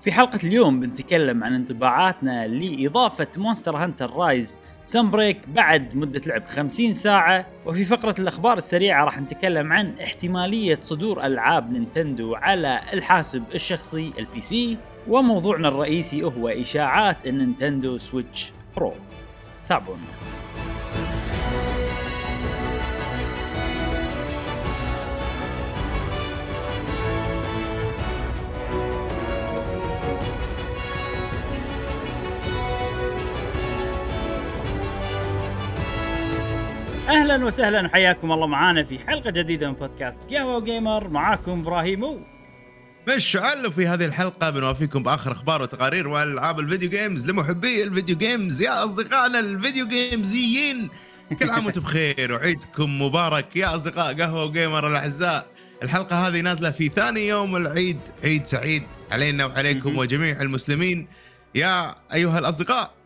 في حلقة اليوم بنتكلم عن انطباعاتنا لإضافة Monster Hunter Rise Sunbreak بعد مدة لعب 50 ساعة. وفي فقرة الأخبار السريعة راح نتكلم عن احتمالية صدور ألعاب Nintendo على الحاسب الشخصي ال PC وموضوعنا الرئيسي هو إشاعات ال Nintendo Switch Pro تابعونا. أهلا وسهلا. وحياكم الله. معانا في حلقة جديدة من بودكاست قهوة جيمر معاكم إبراهيم و. مشعل وفي هذه الحلقة بنوافيكم بآخر أخبار وتقارير وألعاب ال video games لمحبي ال video games يا أصدقائنا ال video games يين كل عام وأنتم بخير. وعيدكم مبارك يا أصدقاء قهوة جيمر الأعزاء. الحلقة هذه نازلة في ثاني يوم العيد. عيد سعيد علينا وعليكم. وجميع المسلمين. يا أيها الأصدقاء آه،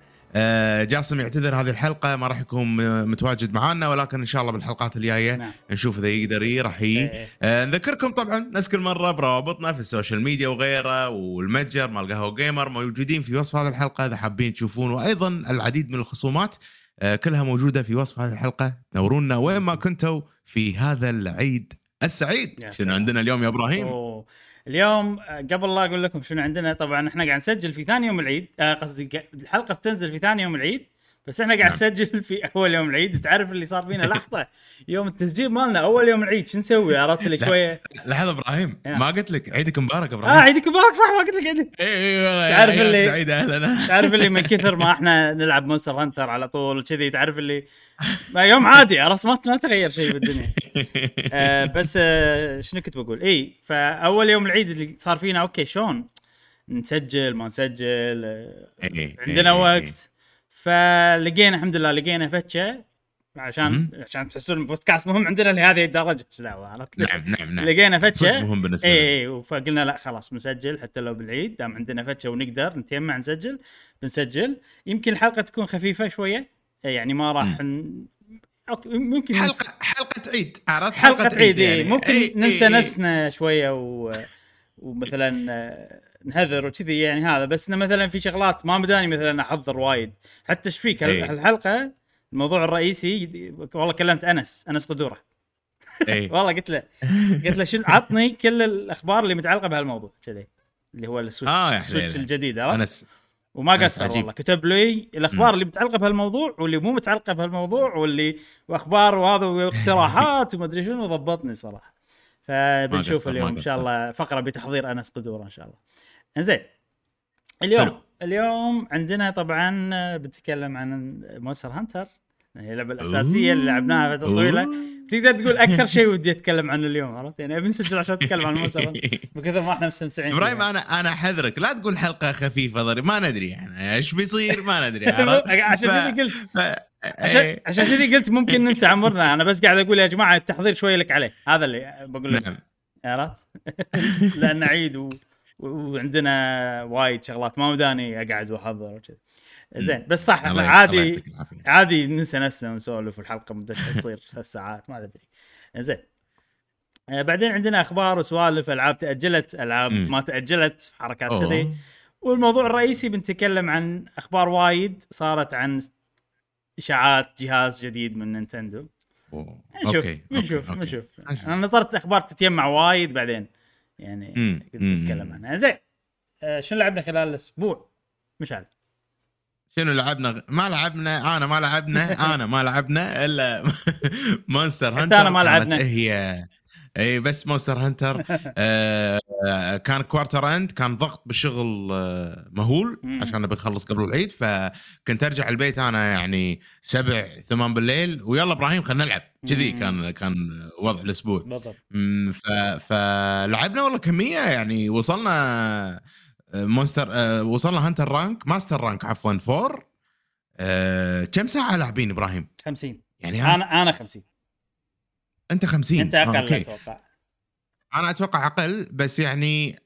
جاسم يعتذر هذه الحلقة ما راح يكون آه، متواجد معنا ولكن إن شاء الله بالحلقات الجاية نعم نشوف إذا يقدر ي- راح يجي إيه. آه، نذكركم طبعا نفس كل مرة بروابطنا في ال social media وغيره والمتجر مال قهوة جيمر موجودين في وصف هذه الحلقة إذا حابين تشوفون وأيضا العديد من الخصومات آه، كلها موجودة في وصف هذه الحلقة نورونا وين ما كنتوا في هذا العيد السعيد شنو. عندنا اليوم يا إبراهيم أوه. اليوم آه، قبل لا أقول لكم شنو عندنا طبعا إحنا قاعد نسجل في ثاني يوم العيد آه، قصدي الحلقة بتنزل في ثاني يوم العيد. بس إحنا قاعد نعم. نسجل في اول يوم العيد تعرف اللي صار فينا لحظة؟ يوم التسجيل مالنا اول يوم العيد شو نسوي؟ عرفت لي. شوية؟ لحظة إبراهيم نعم. ما قلت لك عيدك مبارك آه إبراهيم عيدك مبارك صح ما قلت لك عيدك. أيوه تعرف اللي- سعيد أهلا. تعرف اللي من كثر ما إحنا نلعب Monster Hunter على طول كذي تعرف اللي ما يوم عادي عرفت؟ ما ما تغير شيء بالدنيا. آه بس آه شنو كنت بقول؟ إي فأول يوم العيد اللي صار فينا okay شلون؟ نسجل ما نسجل آه إيه، عندنا إيه، إيه. وقت. فلقينا الحمد لله لقينا فتشة عشان مم. عشان تحسون البودكاست مهم عندنا لهذه الدرجة. إيش دعوة عرفت نعم نعم نعم. لقينا فتشة. مهم بالنسبة اي لنا. اي فقلنا لا خلاص بنسجل حتى لو بالعيد دام عندنا فتشة ونقدر نتجمع نسجل بنسجل. يمكن الحلقة تكون خفيفة شوية. يعني ما راح ن... okay ممكن ننس- حلقة حلقة عيد عرفت؟ حلقة عيد اي يعني. ممكن إيه، ننسى إيه، إيه. نفسنا شوية و... ومثلا نهذر وكذي يعني هذا بس إنه مثلا في شغلات ما مداني مثلا أحضر وايد حتى إيش فيك إيه. الحلقة الموضوع الرئيسي والله كلمت أنس أنس قدورة إيه. والله قلت له قلت له شنو عطني كل الأخبار اللي متعلقة بهالموضوع كذي اللي هو ال Switch آه ال Switch حليلة. الجديد أنس وما قصر. والله كتب لي الأخبار اللي متعلقة بهالموضوع واللي مو متعلقة بهالموضوع واللي واخبار وهذا واقتراحات وما أدري شنو ضبطني صراحة فبنشوف اليوم إن شاء. الله فقرة بتحضير أنس قدورة إن شاء الله إنزين. اليوم حلو. اليوم عندنا طبعا آه، بنتكلم عن Monster Hunter. هي اللعبة الأساسية اللي لعبناها فترة طويلة. تقدر تقول أكثر شيء ودي أتكلم عنه اليوم عرفت؟ يعني أبي نسجل عشان أتكلم عن Monster Hunter. بكثر ما إحنا مستمتعين إبراهيم. أنا أنا أحذرك. لا تقول حلقة خفيفة ضرب ما ندري يعني. إيش بيصير؟ ما ندري؟ عشان كذي قلت. عشان إيه. عشان كذي قلت ممكن ننسى عمرنا. أنا بس قاعد أقول يا جماعة التحضير شوي لك عليه. هذا اللي بقول لك نعم. عرفت؟ لأن عيد و... وعندنا وايد شغلات ما مداني أقعد وأحضر وكذا زين بس صح عادي. عادي ننسى نفسنا ونسولف والحلقة مدتها تصير ثلاث ساعات ما ادري زين آه، بعدين عندنا أخبار وسوالف ألعاب تأجلت ألعاب. ما تأجلت حركات. كذي والموضوع الرئيسي بنتكلم عن أخبار وايد صارت عن إشاعات جهاز جديد من نينتندو. نشوف. نشوف نشوف. أنا نطرت أخبار تتجمع وايد بعدين يعني. أتكلم عنها. زين. آه، شنو لعبنا خلال الأسبوع؟ مشعل. شنو لعبنا؟ ما لعبنا أنا ما لعبنا أنا ما لعبنا إلا Monster Hunter أنا ما لعبنا. هي. إي بس Monster Hunter آه كان quarter end كان ضغط بالشغل آه، مهول. عشان بنخلص قبل العيد فكنت أرجع البيت أنا يعني سبع ثمان بالليل ويلا إبراهيم خلينا نلعب. كذي. كان كان وضع الأسبوع بالضبط. فلعبنا والله كمية يعني وصلنا آه، Monster آه، وصلنا hunter rank master rank عفوا four آه، كم ساعة لاعبين إبراهيم؟ 50 يعني. أنا أنا 50 أنت 50 أنت أقل أوكي. أتوقع أنا أتوقع أقل بس يعني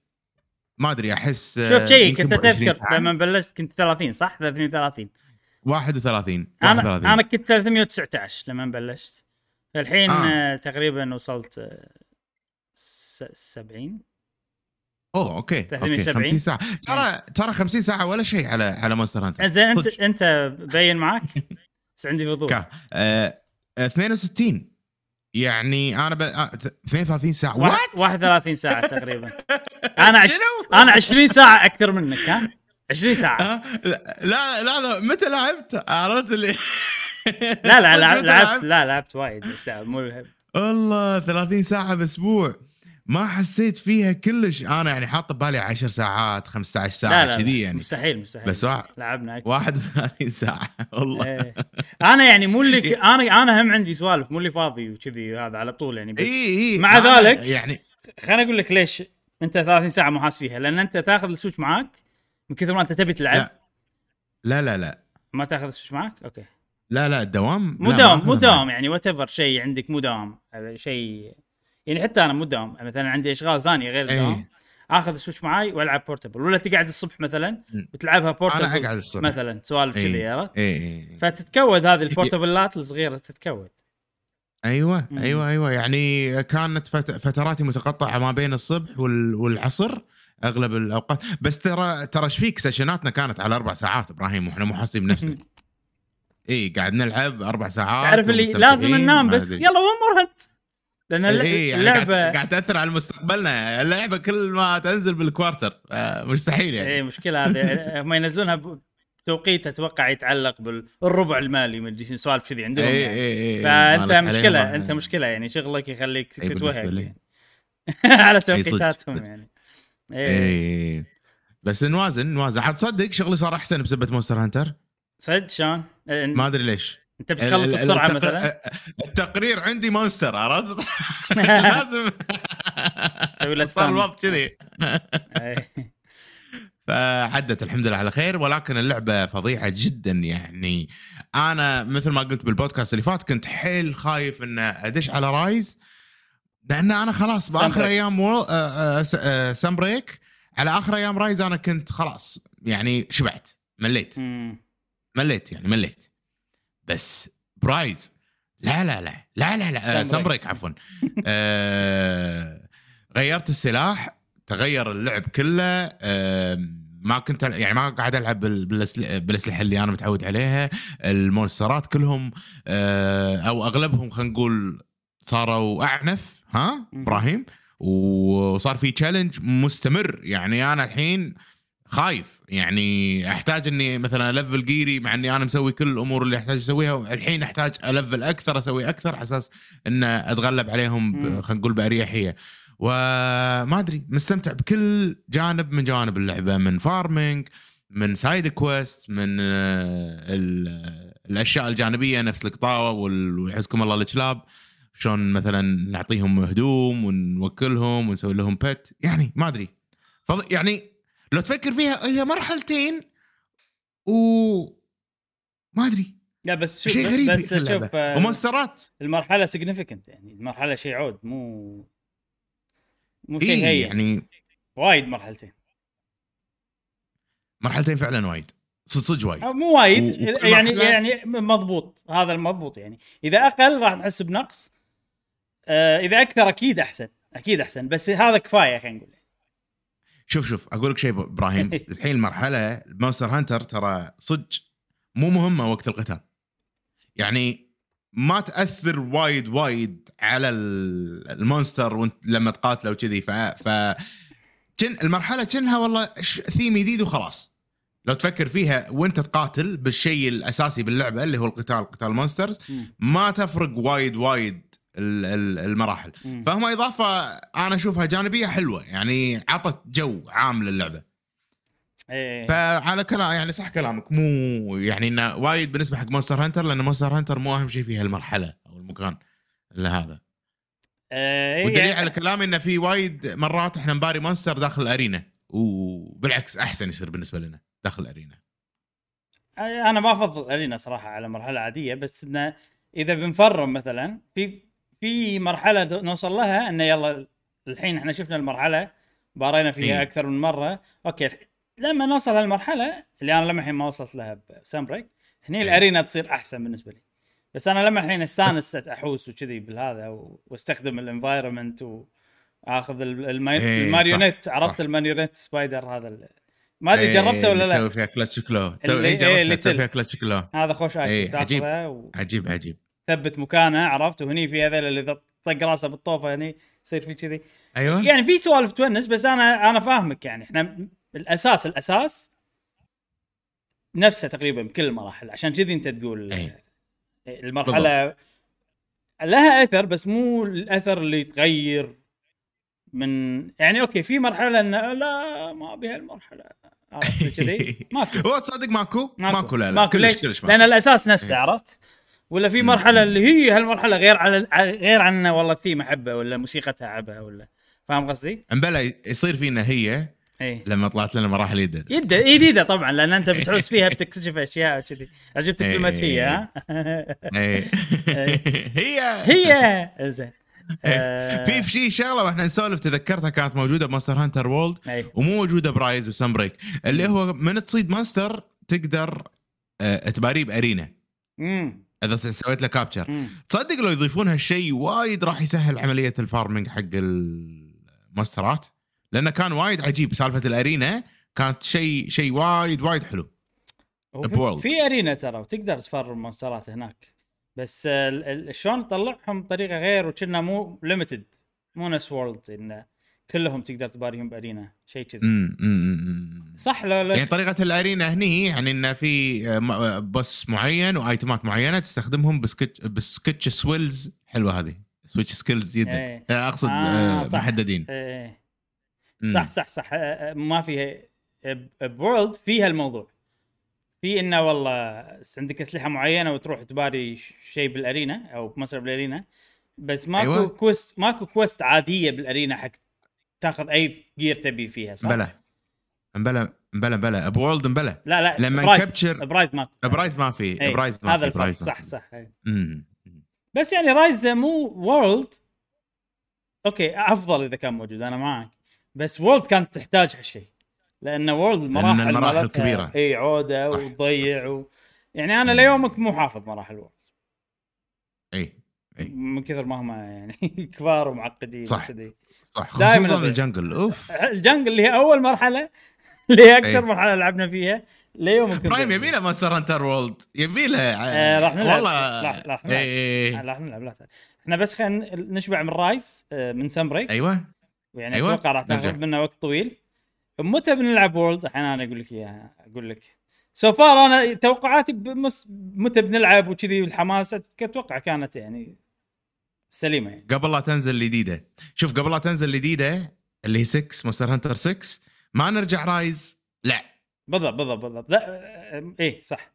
ما أدري أحس شوف شيء كنت ب 20 تذكر. لما بلشت كنت 30 صح 330 31 أنا 31 أنا كنت 319 لما بلشت الحين آه. آه. تقريبا وصلت آه، س- 70 أوه أوكي أوكي 70. 50 ساعة ترى ترى 50 ساعة ولا شيء على على Monster Hunter زين أنت صدق. أنت بين معك بس عندي فضول. آه، آه، 62 يعني أنا ب... آه، 32 ساعة واحد- what 31 ساعة تقريبا أنا عش... أنا 20 ساعة أكثر منك ها 20 ساعة آه، لا لا لا متى لعبت؟ عرفت اللي لا لا صدق لعب- متى لعبت لا لعبت وايد بس مو والله 30 ساعة باسبوع ما حسيت فيها كلش. أنا يعني حاط ببالي 10 ساعات 15 لا ساعة لا, كذي لا يعني. مستحيل مستحيل. بس واحد لعبنا أكثر. 31 ساعة. والله. إيه. أنا يعني مو اللي ك... أنا أنا هم عندي سوالف مو اللي فاضي وكذي هذا على طول يعني بس إي إي. مع ذلك- يعني خليني أقول لك ليش أنت 30 ساعة مو حاس فيها. لأن أنت تأخذ ال Switch معاك من كثر ما أنت تبي تلعب. لا. لا لا لا. ما تأخذ ال Switch معاك؟ okay. لا لا الدوام مو دوام مو. دوام يعني whatever شيء عندك مو دوام شيء يعني حتى أنا مو دوام مثلا عندي أشغال ثانية غير إيه. الدوام آخذ ال Switch معاي وألعب portable ولا تقعد الصبح مثلا. وتلعبها portable أنا أقعد الصبح. مثلا سوالف إيه. كذي عرفت؟ اي اي فتتكود هذه ال portable ات الصغيره تتكود. أيوه مم. أيوه أيوه. يعني كانت فت... فتراتي متقطعة ما بين الصبح وال... والعصر أغلب الأوقات. بس ترى ترى إيش فيك؟ session اتنا كانت على أربع ساعات إبراهيم وإحنا مو حاسين بنفسنا. اي قاعد نلعب أربع ساعات تعرف اللي لازم ننام بس. يلا one more لأن اي يعني قاعد, اللعبه قاعد تأثر على مستقبلنا اللعبة كل ما تنزل بال quarter آه، مستحيل يعني اي مشكلة هذه هم ينزلونها بتوقيت أتوقع يتعلق بالربع المالي ما أدري سوالف كذي عندهم اي يعني. اي اي فأنت مالك مشكلة أنت مشكلة يعني شغلك يخليك بالنسبة تتوهق. يعني. على صدق، توقيتاتهم. يعني اي بس نوازن نوازن حتصدق شغلي صار أحسن بسبة Monster Hunter صدق شلون؟ إيه، ما أدري ليش أنت بتخلص بسرعة التقر- مثلا التقرير عندي Monster عرفت؟ لازم تسوي له صار. الوضع كذي إيه. فعدت الحمد لله على خير ولكن اللعبة فظيعة جدا يعني أنا مثل ما قلت بالبودكاست اللي فات كنت حيل خايف ان أدش على Rise لأن أنا خلاص بآخر. أيام و... آه، آه، س- آه، على آخر أيام Rise أنا كنت خلاص يعني شبعت مليت مم. مليت يعني مليت. بس ب Rise. لا لا لا لا لا لا. Sunbreak. Sunbreak عفوا. آه، غيرت السلاح تغير اللعب كله آه، ما كنت يعني ما قاعد ألعب بالأسلحة اللي أنا متعود عليها. ال monster ات كلهم آه، أو أغلبهم خلينا نقول صاروا أعنف ها. إبراهيم. وصار في challenge مستمر. يعني أنا الحين خايف يعني أحتاج إني مثلا ألفل gear ي مع إني أنا مسوي كل الأمور اللي أحتاج أسويها الحين أحتاج ألفل أكثر أسوي أكثر على أساس إن أتغلب عليهم. خلينا نقول بأريحية وما أدري مستمتع بكل جانب من جوانب اللعبة من farming من side quest من آه، ال- الأشياء الجانبية نفس القطاوة ويحزكم الله الكلاب شلون مثلا نعطيهم هدوم ونوكلهم ونسوي لهم pet يعني ما أدري. يعني لو تفكر فيها هي مرحلتين و ما أدري. لا بس شوف شيء غريب بس. شوف آه، و monster ات المرحلة significant يعني المرحلة شيء عود مو مو شيء هين. يعني وايد مرحلتين. مرحلتين فعلا وايد. صدق صدق وايد. أو مو وايد. يعني مرحلة- يعني مضبوط. هذا المضبوط يعني. إذا أقل راح نحس بنقص. آه إذا أكثر أكيد أحسن. أكيد أحسن. بس هذا كفاية خلينا نقول. شوف شوف أقول لك شيء إبراهيم. الحين المرحلة Monster Hunter ترى صدق مو مهمة وقت القتال. يعني ما تأثر وايد وايد على ال- ال monster وانت لما تقاتله وكذي. ف ف كن المرحلة كأنها والله ثيم جديد وخلاص. لو تفكر فيها وانت تقاتل بالشيء الأساسي باللعبة اللي هو القتال قتال monsters. ما تفرق وايد وايد المراحل. مم. فهم إضافة أنا أشوفها جانبية حلوة يعني عطت جو عام للعبة. إيه. فعلى كلام يعني صح كلامك مو يعني إنه وايد بالنسبة حق Monster Hunter لأن Monster Hunter مو أهم شيء في هالمرحلة أو المكان الا هذا آه، والدليل يعني- على كلامي إنه في وايد مرات إحنا نباري monster داخل ال arena وبالعكس أحسن يصير بالنسبة لنا داخل ال arena. أنا ما أفضل arena صراحة على مرحلة عادية بس إنه إذا بنفرم مثلا في في مرحلة نوصل لها انه يلا الحين إحنا شفنا المرحلة ب arena فيها إيه. أكثر من مرة okay لما نوصل هالمرحلة اللي أنا لما الحين ما وصلت لها ب Sunbreak هني إيه. ال arena تصير أحسن بالنسبة لي بس أنا لما الحين استانس أحوس وكذي بالهذا واستخدم ال environment و آخذ ال- المي... إيه، الماريونيت عرفت. ال marionette spider هذا. ما أدري إيه، جربته ولا لا تسوي فيها clutch claw تسوي اللي- إيه، إيه، جربتها اللي تسوي تل. فيها clutch claw هذا خوش إيه، item عجيب. تاخذه وثبت عجيب عجيب مكانه عرفت؟ وهني في هذول اللي اذا طق راسه بالطوفة هني يصير في كذي. أيوه. يعني في سوالف تونس بس أنا أنا فاهمك يعني. إحنا الاساس الأساس نفسه تقريبا بكل المراحل عشان كذي أنت تقول أي. المرحلة لها أثر بس مو الأثر اللي يتغير من يعني okay في مرحلة إنه لا ما أبي هالمرحلة. عرفت كذي؟ ماكو. هو تصدق ماكو؟ ماكو. لا لا ماكو. كلش؟ كلش لأن ماكو الأساس نفسه. عرفت؟ ولا في. مرحلة اللي هي هالمرحلة غير على غير عن والله الثيم أحبه ولا موسيقتها أحبها ولا فاهم قصدي؟ أمبلا يصير فينا هي اي لما طلعت لنا مراحل يدد جدا جديدة طبعا لأن أنت بتحوس فيها بتكتشف أشياء وكذي عجبتك إيه. كلمه هي ها؟ إيه. هي هي زين آه، في في شيء شغلة وإحنا نسولف تذكرتها كانت موجودة ب Monster Hunter World. ومو موجودة ب Rise و Sunbreak اللي هو من تصيد monster تقدر آه، تباريه ب arena أمم، إذا سويت له capture. تصدق لو يضيفون هالشيء وايد راح يسهل عملية ال farming حق المونسترات لأنه كان وايد عجيب سالفة ال arena كانت شيء شيء وايد وايد حلو. ب World. في arena ترى وتقدر تفرم مونسترات هناك. بس شلون تطلعهم بطريقة غير وكنا مو limited مو نفس World انه كلهم تقدر تباريهم ب arena شيء كذي. صح لا لا يعني طريقة ال arena هني يعني انه في آه، آه، boss معين وآيتمات معينة تستخدمهم ب switch ب switch skills حلوة هذه switch skills يدك إيه. آه، أقصد آه، آه، صح. محددين إيه. مم. صح صح صح ما فيها ب World فيها الموضوع في إنه والله عندك أسلحة معينة وتروح تباري شيء بال arena أو مصر بال arena بس ماكو أيوة. quest ماكو quest عادية بال arena حق تاخذ أي gear تبي فيها صح؟ مبلا مبلا مبلا مبلا ب World مبلا لا لا لما ب Rise ن capture- ب Rise ماكو ب Rise ما في برايز ما هذا الفرق ما صح. صح إيه. بس يعني Rise مو World okay أفضل إذا كان موجود أنا معك بس World كانت تحتاج هالشيء لأن World المراحل المراحل مالتها كبيرة. اي عودة صح. وتضيع و... يعني أنا. ليومك مو حافظ مراحل World اي إي. من كثر ما هم يعني كبار ومعقدين صح. صح خصوصا. ال jungle of ال jungle اللي هي أول مرحلة اللي هي أكثر إي. مرحلة لعبنا فيها ليومك إبراهيم يبي له Monster Hunter World يبي له آه، راح نلعب. والله راح- راح نلعب. إيه. نلعب لا تلعب. إحنا بس خلينا نشبع من Rise آه، من Sunbreak أيوه يعني أيوة، أتوقع راح تاخذ. منا وقت طويل متى بنلعب World الحين أنا أقول لك إياها أقول لك so far أنا توقعاتي بمس متى بنلعب وكذي الحماس أتوقع كانت يعني سليمة يعني قبل لا تنزل الجديدة شوف قبل لا تنزل الجديدة اللي هي 6 Monster Hunter 6 ما نرجع Rise لا بالضبط بالضبط بالضبط لا آه، إيه صح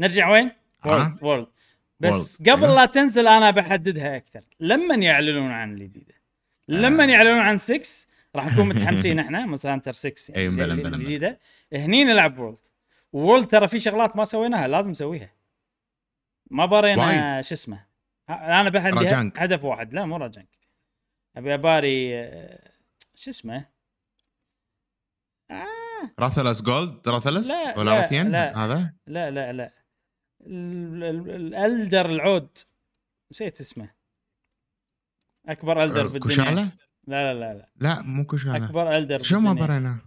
نرجع وين؟ آه. World World بس World. قبل أيوة. لا تنزل أنا بحددها أكثر لما يعلنون عن الجديدة لما آه. يعلنون عن 6 راح نكون متحمسين إحنا مثلا Hunter 6 أي، يعني بلى، بلى. الجديدة هني نلعب World World ترى في شغلات ما سويناها لازم نسويها ما بارينا وايد. شو اسمه أنا Rajang. هدف واحد. لا مو Rajang. أبي أباري آه، شو اسمه؟ آه. Rathalos Gold Rathalos لا، ولا لا، Rathian لا. هذا؟ لا لا لا. ال- ال- ال elder العود. نسيت اسمه. أكبر elder بالدنيا. Kushala لا لا لا لا. لا مو Kushala أكبر elder شو ما. برينا.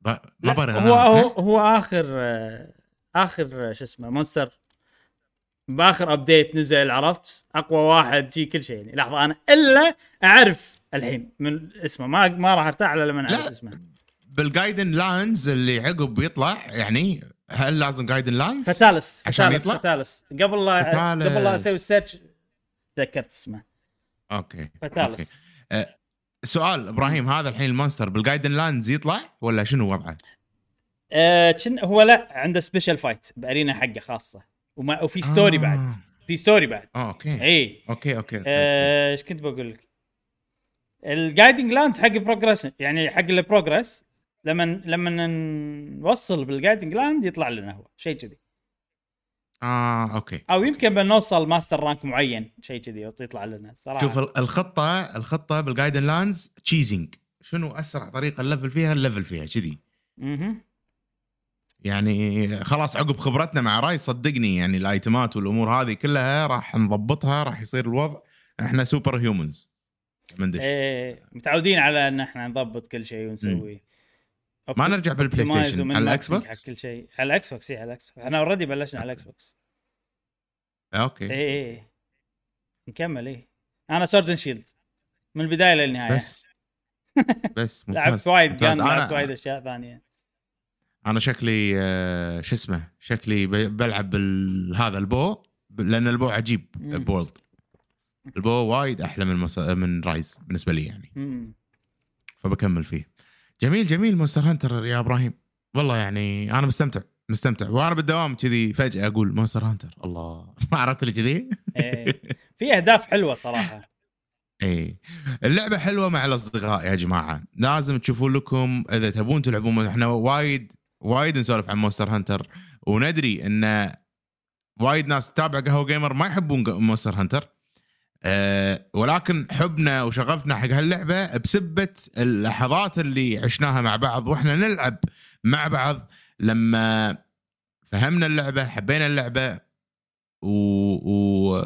ب- ما برينا هو هو هو آخر آه، آخر شو اسمه monster. باخر update نزل عرفت أقوى واحد شي كل شيء يعني لحظة أنا إلا أعرف الحين من اسمه ما ما راح أرتاح إلا لما أعرف. اسمه بال Guiding Lands اللي عقب بيطلع يعني هل لازم Guiding Lands؟ Fatalis عشان Fatalis يطلع؟ Fatalis قبل لا Fatalis. قبل لا أسوي search تذكرت اسمه okay okay. Fatalis سؤال إبراهيم هذا الحين ال monster بال Guiding Lands يطلع ولا شنو وضعه؟ كن هو لا عنده special fight ب arena حقه خاصة وما وفي story آه. بعد. في story بعد. آه okay. اي okay okay. آه، إيش كنت بقول لك؟ ال Guiding Land حق progress يعني حق ال progress لما لما نوصل بال Guiding Land يطلع لنا هو شيء كذي. آه okay. أو يمكن بنوصل master rank معين شيء كذي يطلع لنا صراحة. شوف ال- الخطة الخطة بال Guiding Lands chasing شنو أسرع طريقة ال level فيها؟ ال level فيها كذي. يعني خلاص عقب خبرتنا مع راي صدقني يعني الآيتمات والأمور هذه كلها راح نضبطها راح يصير الوضع إحنا super humans مندش إيه متعودين على إن إحنا نضبط كل شيء ونسوي. ما نرجع بال PlayStation على ال Xbox كل شيء. على ال Xbox إيه، على ال Xbox إحنا already بلشنا على ال Xbox اي okay اي نكمل إيه. أنا sword shield من البداية للنهاية. بس. بس لعبت ممتاز وايد ممتاز. جان لعبت وايد أشياء ثانية. أنا شكلي آه، شو اسمه شكلي بلعب هذا البو لأن البو عجيب. بولد البو وايد أحلى من مس... من Rise بالنسبة لي يعني. مم. فبكمل فيه. جميل جميل Monster Hunter يا إبراهيم. والله يعني أنا مستمتع مستمتع. وأنا بالدوام كذي فجأة أقول Monster Hunter. الله. ما عرفت لي كذي؟ إيه. في أهداف حلوة صراحة. اي اللعبة حلوة مع الأصدقاء يا جماعة. لازم تشوفون لكم إذا تبون تلعبون إحنا وايد وايد نسولف عن Monster Hunter وندري إن وايد ناس تتابع قهوة gamer ما يحبون Monster Hunter أه ولكن حبنا وشغفنا حق هاللعبة بسبة اللحظات اللي عشناها مع بعض وإحنا نلعب مع بعض لما فهمنا اللعبة حبينا اللعبة و... و...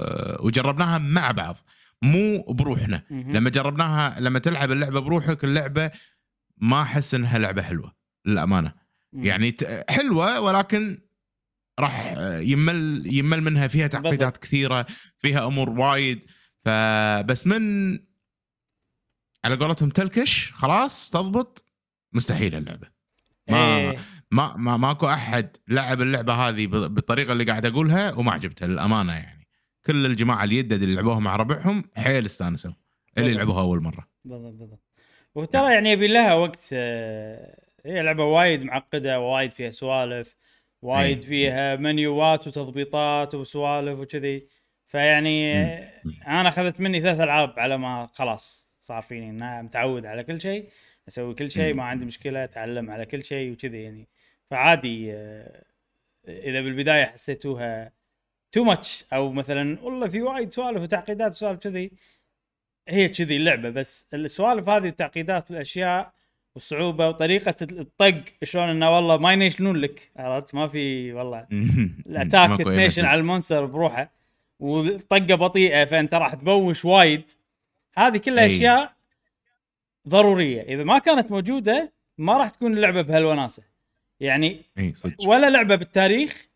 وجربناها مع بعض مو بروحنا. لما جربناها لما تلعب اللعبة بروحك اللعبة ما أحس إنها لعبة حلوة للأمانة. يعني حلوة ولكن راح يمل يمل منها فيها تعقيدات. كثيرة فيها أمور وايد فبس من على قولتهم تلكش خلاص تضبط مستحيل اللعبة ما إيه. ما ما ماكو أحد لعب اللعبة هذه بالطريقة اللي قاعد أقولها وما عجبته للأمانة يعني كل الجماعة اللي يدد اللي لعبوها مع ربعهم حيل استانسوا اللي. لعبوها أول مرة بالضبط بالضبط وترى يعني يبي لها وقت آه، هي لعبة وايد معقدة وايد فيها سوالف وايد إيه. فيها منيوات وتضبيطات وسوالف وكذي فيعني آه، أنا أخذت مني ثلاث ألعاب على ما خلاص صار فيني ان أنا متعود على كل شيء أسوي كل شيء. ما عندي مشكلة أتعلم على كل شيء وكذي يعني فعادي آه، إذا بالبداية حسيتوها too much أو مثلا والله في وايد سوالف وتعقيدات وسوالف كذي هي كذي اللعبة بس السوالف هذه والتعقيدات والأشياء والصعوبه وطريقة الطق شلون إنه والله ما ينيشنون لك عرفت؟ ما في والله. ال attack تنيشن على. ال monster بروحه والطقة بطيئة فانت راح تبوش وايد. هذه كلها. أشياء ضرورية. إذا ما كانت موجودة ما راح تكون اللعبة بهالوناسة. يعني صدق. ولا لعبة بالتاريخ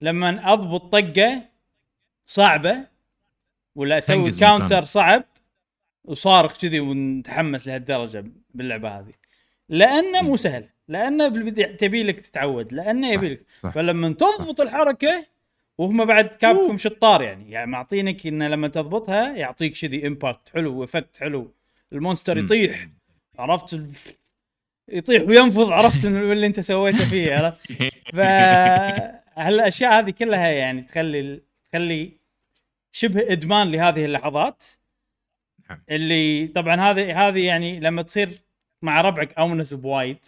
لما أضبط طقة صعبة ولا أسوي counter. صعب ونصارخ كذي ونتحمس لهالدرجة باللعبة هذه. لأنه مو سهل. لأنه بالبداية تبي لك تتعود. لأنه يبي لك. صح. فلما تضبط الحركة وهم بعد Capcom شطار يعني. يعني معطينك انه لما تضبطها يعطيك كذي impact حلو و effect حلو. ال monster. يطيح. عرفت يطيح وينفض. عرفت اللي انت سويته فيه عرفت؟ فهالاشياء هذه كلها يعني تخلي تخلي شبه إدمان لهذه اللحظات. نعم. اللي طبعا هذه هذه يعني لما تصير مع ربعك أونس بوايد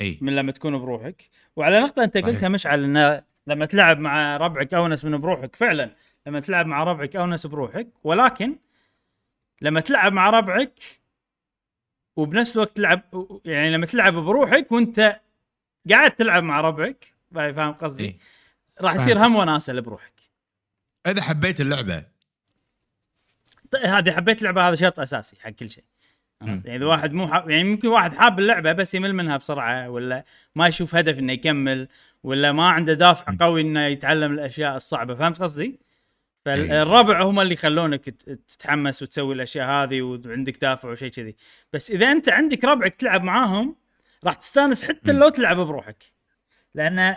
إي من لما تكون بروحك وعلى نقطة أنت صحيح. قلتها مشعل أن لما تلعب مع ربعك أونس من بروحك فعلا لما تلعب مع ربعك أونس بروحك ولكن لما تلعب مع ربعك وبنفس الوقت تلعب يعني لما تلعب بروحك وأنت قاعد تلعب مع ربعك فاهم قصدي؟ إي. راح يصير هم وناسة لبروحك إذا حبيت اللعبة هذه حبيت اللعبة هذا شرط أساسي حق كل شيء. يعني اذا واحد مو حاب يعني ممكن واحد حاب اللعبة بس يمل منها بسرعة ولا ما يشوف هدف إنه يكمل ولا ما عنده دافع. قوي إنه يتعلم الأشياء الصعبة فهمت قصدي؟ إيه. فالربع هم اللي يخلونك تتحمس وتسوي الأشياء هذه وعندك دافع وشيء كذي بس إذا أنت عندك ربعك تلعب معاهم راح تستانس حتى. لو تلعب بروحك لأن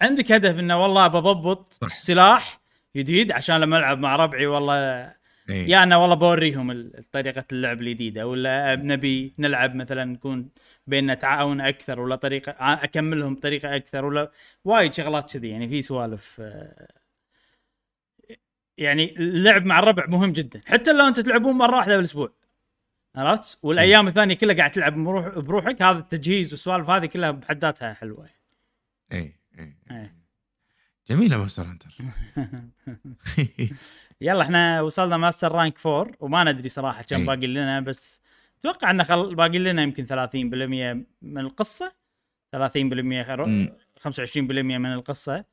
عندك هدف إنه والله بضبط. سلاح جديد عشان لما ألعب مع ربعي والله اي يا أنا والله بوريهم طريقة اللعب الجديدة ولا نبي نلعب مثلا نكون بيننا تعاون أكثر ولا طريقة أكملهم بطريقة أكثر ولا وايد شغلات كذي يعني في سوالف آه، يعني اللعب مع الربع مهم جدا حتى لو أنت تلعبون مرة واحدة بالأسبوع عرفت؟ والأيام الثانية كلها قاعد تلعب بروح بروحك هذا التجهيز والسوالف هذه كلها بحد ذاتها حلوة. اي اي إيه. جميلة Monster Hunter. يلا إحنا وصلنا Master Rank 4 وما ندري صراحة كم أي. باقي لنا بس أتوقع إنه خل... باقي لنا يمكن 30% من القصة 30% خر... مم. 25% من القصة.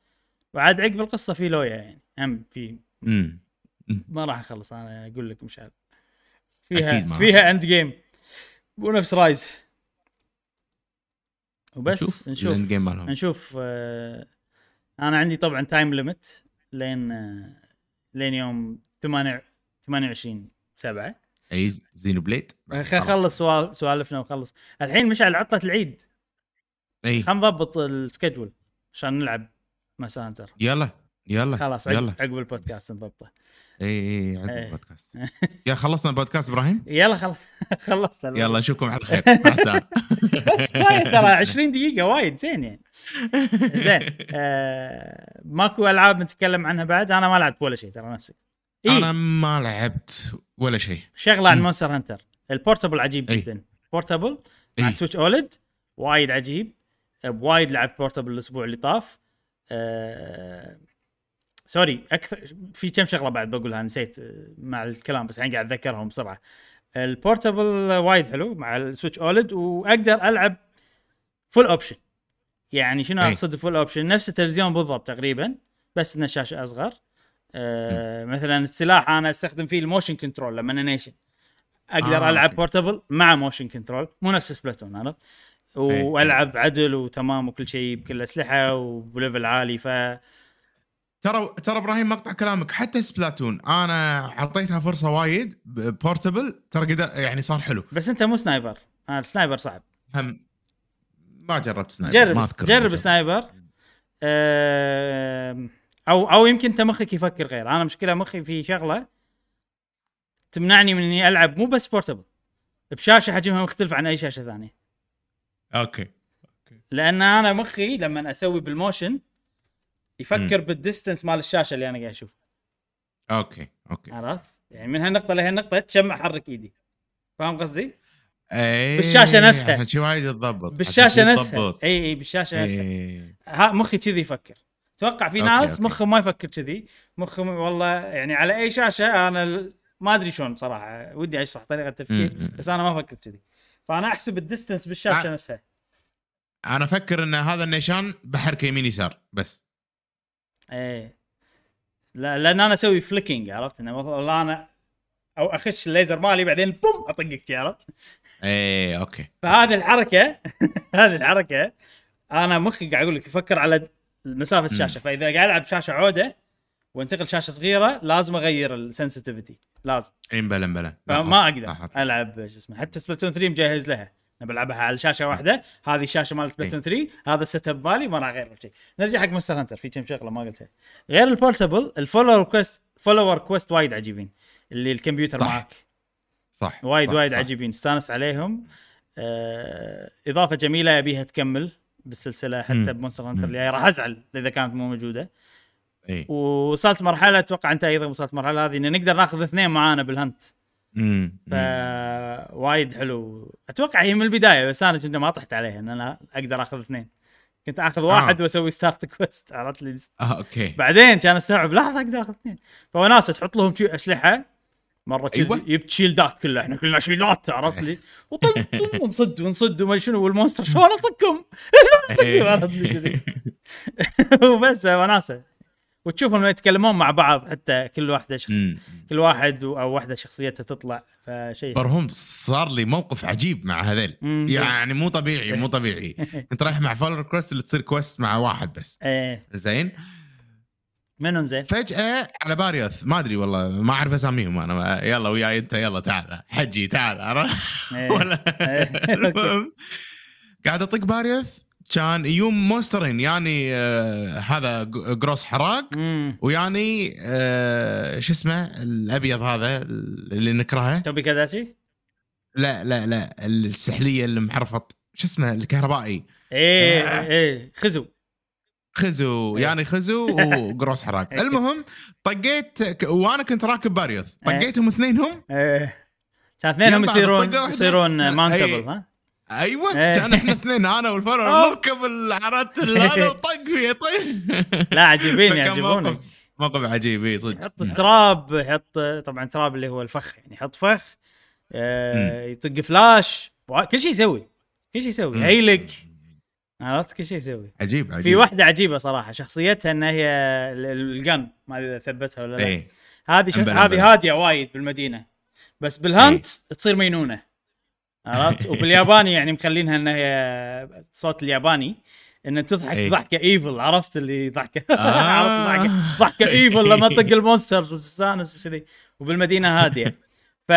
وعاد عقب القصة في لويا يعني هم في. ما راح أخلص أنا أقول لك مش عارف فيها فيها end game مو نفس Rise. وبس نشوف. نشوف. نشوف آه، أنا عندي طبعا time limit لين آه، لين يوم 8 28 7 أي Xenoblade؟ نخلص سوال سوالفنا ونخلص الحين مشعل عطله العيد. أي. خلينا نضبط ال schedule عشان نلعب Monster Hunter يلا. يلا خلاص يلا. عقب البودكاست نضبطه. إي إي عقب إيه. البودكاست. يا خلصنا البودكاست إبراهيم؟ يلا خلص الوقت. يلا نشوفكم على خير. مع السلامة. ترى 20 دقيقة وايد زين يعني. زين آه ماكو ألعاب نتكلم عنها بعد؟ أنا ما لعبت ولا شيء ترى نفسي أنا إيه ما لعبت ولا شيء. شغلة عن. Monster Hunter. ال portable عجيب. جدا. portable مع Switch OLED وايد عجيب. وايد لعبت portable الأسبوع اللي طاف. آه sorry أكثر في كم شغلة بعد بقولها نسيت آه، مع الكلام بس الحين قاعد اتذكرهم بسرعة. ال portable وايد حلو مع ال Switch OLED وأقدر ألعب full option يعني شنو أي. أقصد full option نفس التلفزيون بالضبط تقريبا بس إنه شاشة أصغر. آه مثلا السلاح أنا أستخدم فيه ال motion control لما نيشن. أقدر آه، ألعب. portable مع motion control مو نفس Splatoon عرفت؟ أي. وألعب عدل وتمام وكل شيء بكل أسلحة وب level عالي ف ترى ترى إبراهيم مقطع كلامك. حتى Splatoon أنا أعطيتها فرصة وايد portable ترى يعني صار حلو. بس أنت مو sniper. آه ال sniper صعب. هم ما جربت sniper جرب ما أذكر جرب آم، أو أو يمكن أنت مخك يفكر غير. أنا مشكلة مخي في شغلة تمنعني من إني ألعب مو بس portable بشاشة حجمها مختلف عن أي شاشة ثانية. Okay. لأن أنا مخي لما أسوي بال motion يفكر بال distance مال الشاشه اللي أنا قاعد اشوفها okay okay. عرفت؟ يعني من هالنقطة لهالنقطه تشم احرك ايدي. فاهم قصدي؟ اي بالشاشة نفسها. عشان وايد تضبط بالشاشة نفسها. اي اي بالشاشة نفسها. اي ها مخي كذي يفكر. أتوقع في ناس okay. مخهم ما يفكر كذي. مخهم والله يعني على أي شاشة أنا ما أدري شلون بصراحة. ودي أشرح طريقة التفكير م- م. بس أنا ما أفكر كذي. فأنا أحسب ال distance بالشاشة آه. نفسها. أنا أفكر إن هذا النيشان بحركة يمين يسار بس. إيه. لا لأن أنا أسوي flicking عرفت؟ إنه والله أنا أو أخش الليزر مالي بعدين boom أطقك عرفت؟ اي okay. فهذه الحركة هذه الحركة أنا مخي قاعد أقول لك يفكر على مسافة الشاشة. فإذا قاعد ألعب شاشة عودة وانتقل شاشة صغيرة لازم أغير ال sensitivity لازم. اي مبلا مبلا فما أقدر. ألعب شو اسمه حتى سبلاتون 3 مجهز لها. أنا بلعبها على شاشة واحدة. هذه الشاشة مال سبلاتون 3 هذا ال setup مالي ما راح اغير شيء. نرجع حق مونستر هانتر في كم شغلة ما قلتها. غير البورتبل ال follower quest follower quest وايد عجيبين. اللي الكمبيوتر صح. معك. صح وايد صح، وايد صح. عجيبين. استانس عليهم. آه إضافة جميلة ابيها تكمل بالسلسلة حتى مم. بمونستر هانتر. الجاي راح أزعل إذا كانت مو موجودة. اي ووصلت مرحلة أتوقع انت أيضا وصلت المرحله هذه إن نقدر ناخذ اثنين معانا بال hunt. امم ف وايد حلو. أتوقع هي من البداية بس أنا كنت ما طحت عليها إن أنا أقدر آخذ اثنين. كنت آخذ واحد وأسوي start quest عرفت لي آه okay. بعدين كان استوعب لحظه أقدر آخذ اثنين. فوناسه تحط لهم شي أسلحة مرة أيوة. جبت shield ات كلها إحنا كلنا shield ات عرفت لي طق ونصد ونصد وما شنو وال monster شلون أطقهم؟ إيه. عرفت لي وبس وناسه وتشوفهم يتكلمون مع بعض حتى كل واحدة شخص مم. كل واحد أو واحدة شخصيتها تطلع فشيء. برهم صار لي موقف عجيب مع هذيل. يعني مو طبيعي مو طبيعي. كنت رايح مع follower quest اللي تصير quest مع واحد بس. إيه. زين؟ منهم زين فجأة على باريوث ما أدري والله ما أعرف أساميهم أنا. يلا وياي أنت يلا تعال. حجي تعال إيه. ولا إيه. قاعد أطق باريوث كان يوم monster ين يعني آه هذا جوس هراق ويعني آه شو اسمه الأبيض هذا اللي نكرهه توبي كاداتشي لا لا لا السحلية اللي معرفط شو اسمه الكهربائي إيه آه. إيه خزو خزو إيه. يعني خزو وجروس حراق إيه. المهم طقيت وأنا كنت راكب باريوث إيه. طقيتهم اثنينهم إيه كان اثنينهم يصيرون. يصيرون ماونتبل إيه. ها أيوه إيه. كان إحنا اثنين أنا والفرع. نركب العرات هذا وطق فيه طق لا عجيبين فكان يعجبونك. موقف عجيب إي صدق. يحط التراب يحط طبعا trap اللي هو الفخ يعني يحط فخ آه يطق فلاش كل شيء يسوي كل شيء يسوي. heal ك عرفت؟ كل شيء يسوي. عجيب عجيب. في واحدة عجيبة صراحة شخصيتها إن هي ال- الجن ما أدري إذا ثبتها ولا لا. هذه. هذه هادية وايد بالمدينة بس بال hunt تصير مينونه عرفت؟ وبالياباني يعني مخلينها إنها هي صوت الياباني ان تضحك إيه. ضحكة evil عرفت اللي ضحكة؟ آه. عرفت ضحكة؟ ضحكة evil لما طق ال monsters وتستانس وكذي وبالمدينة هادية. ف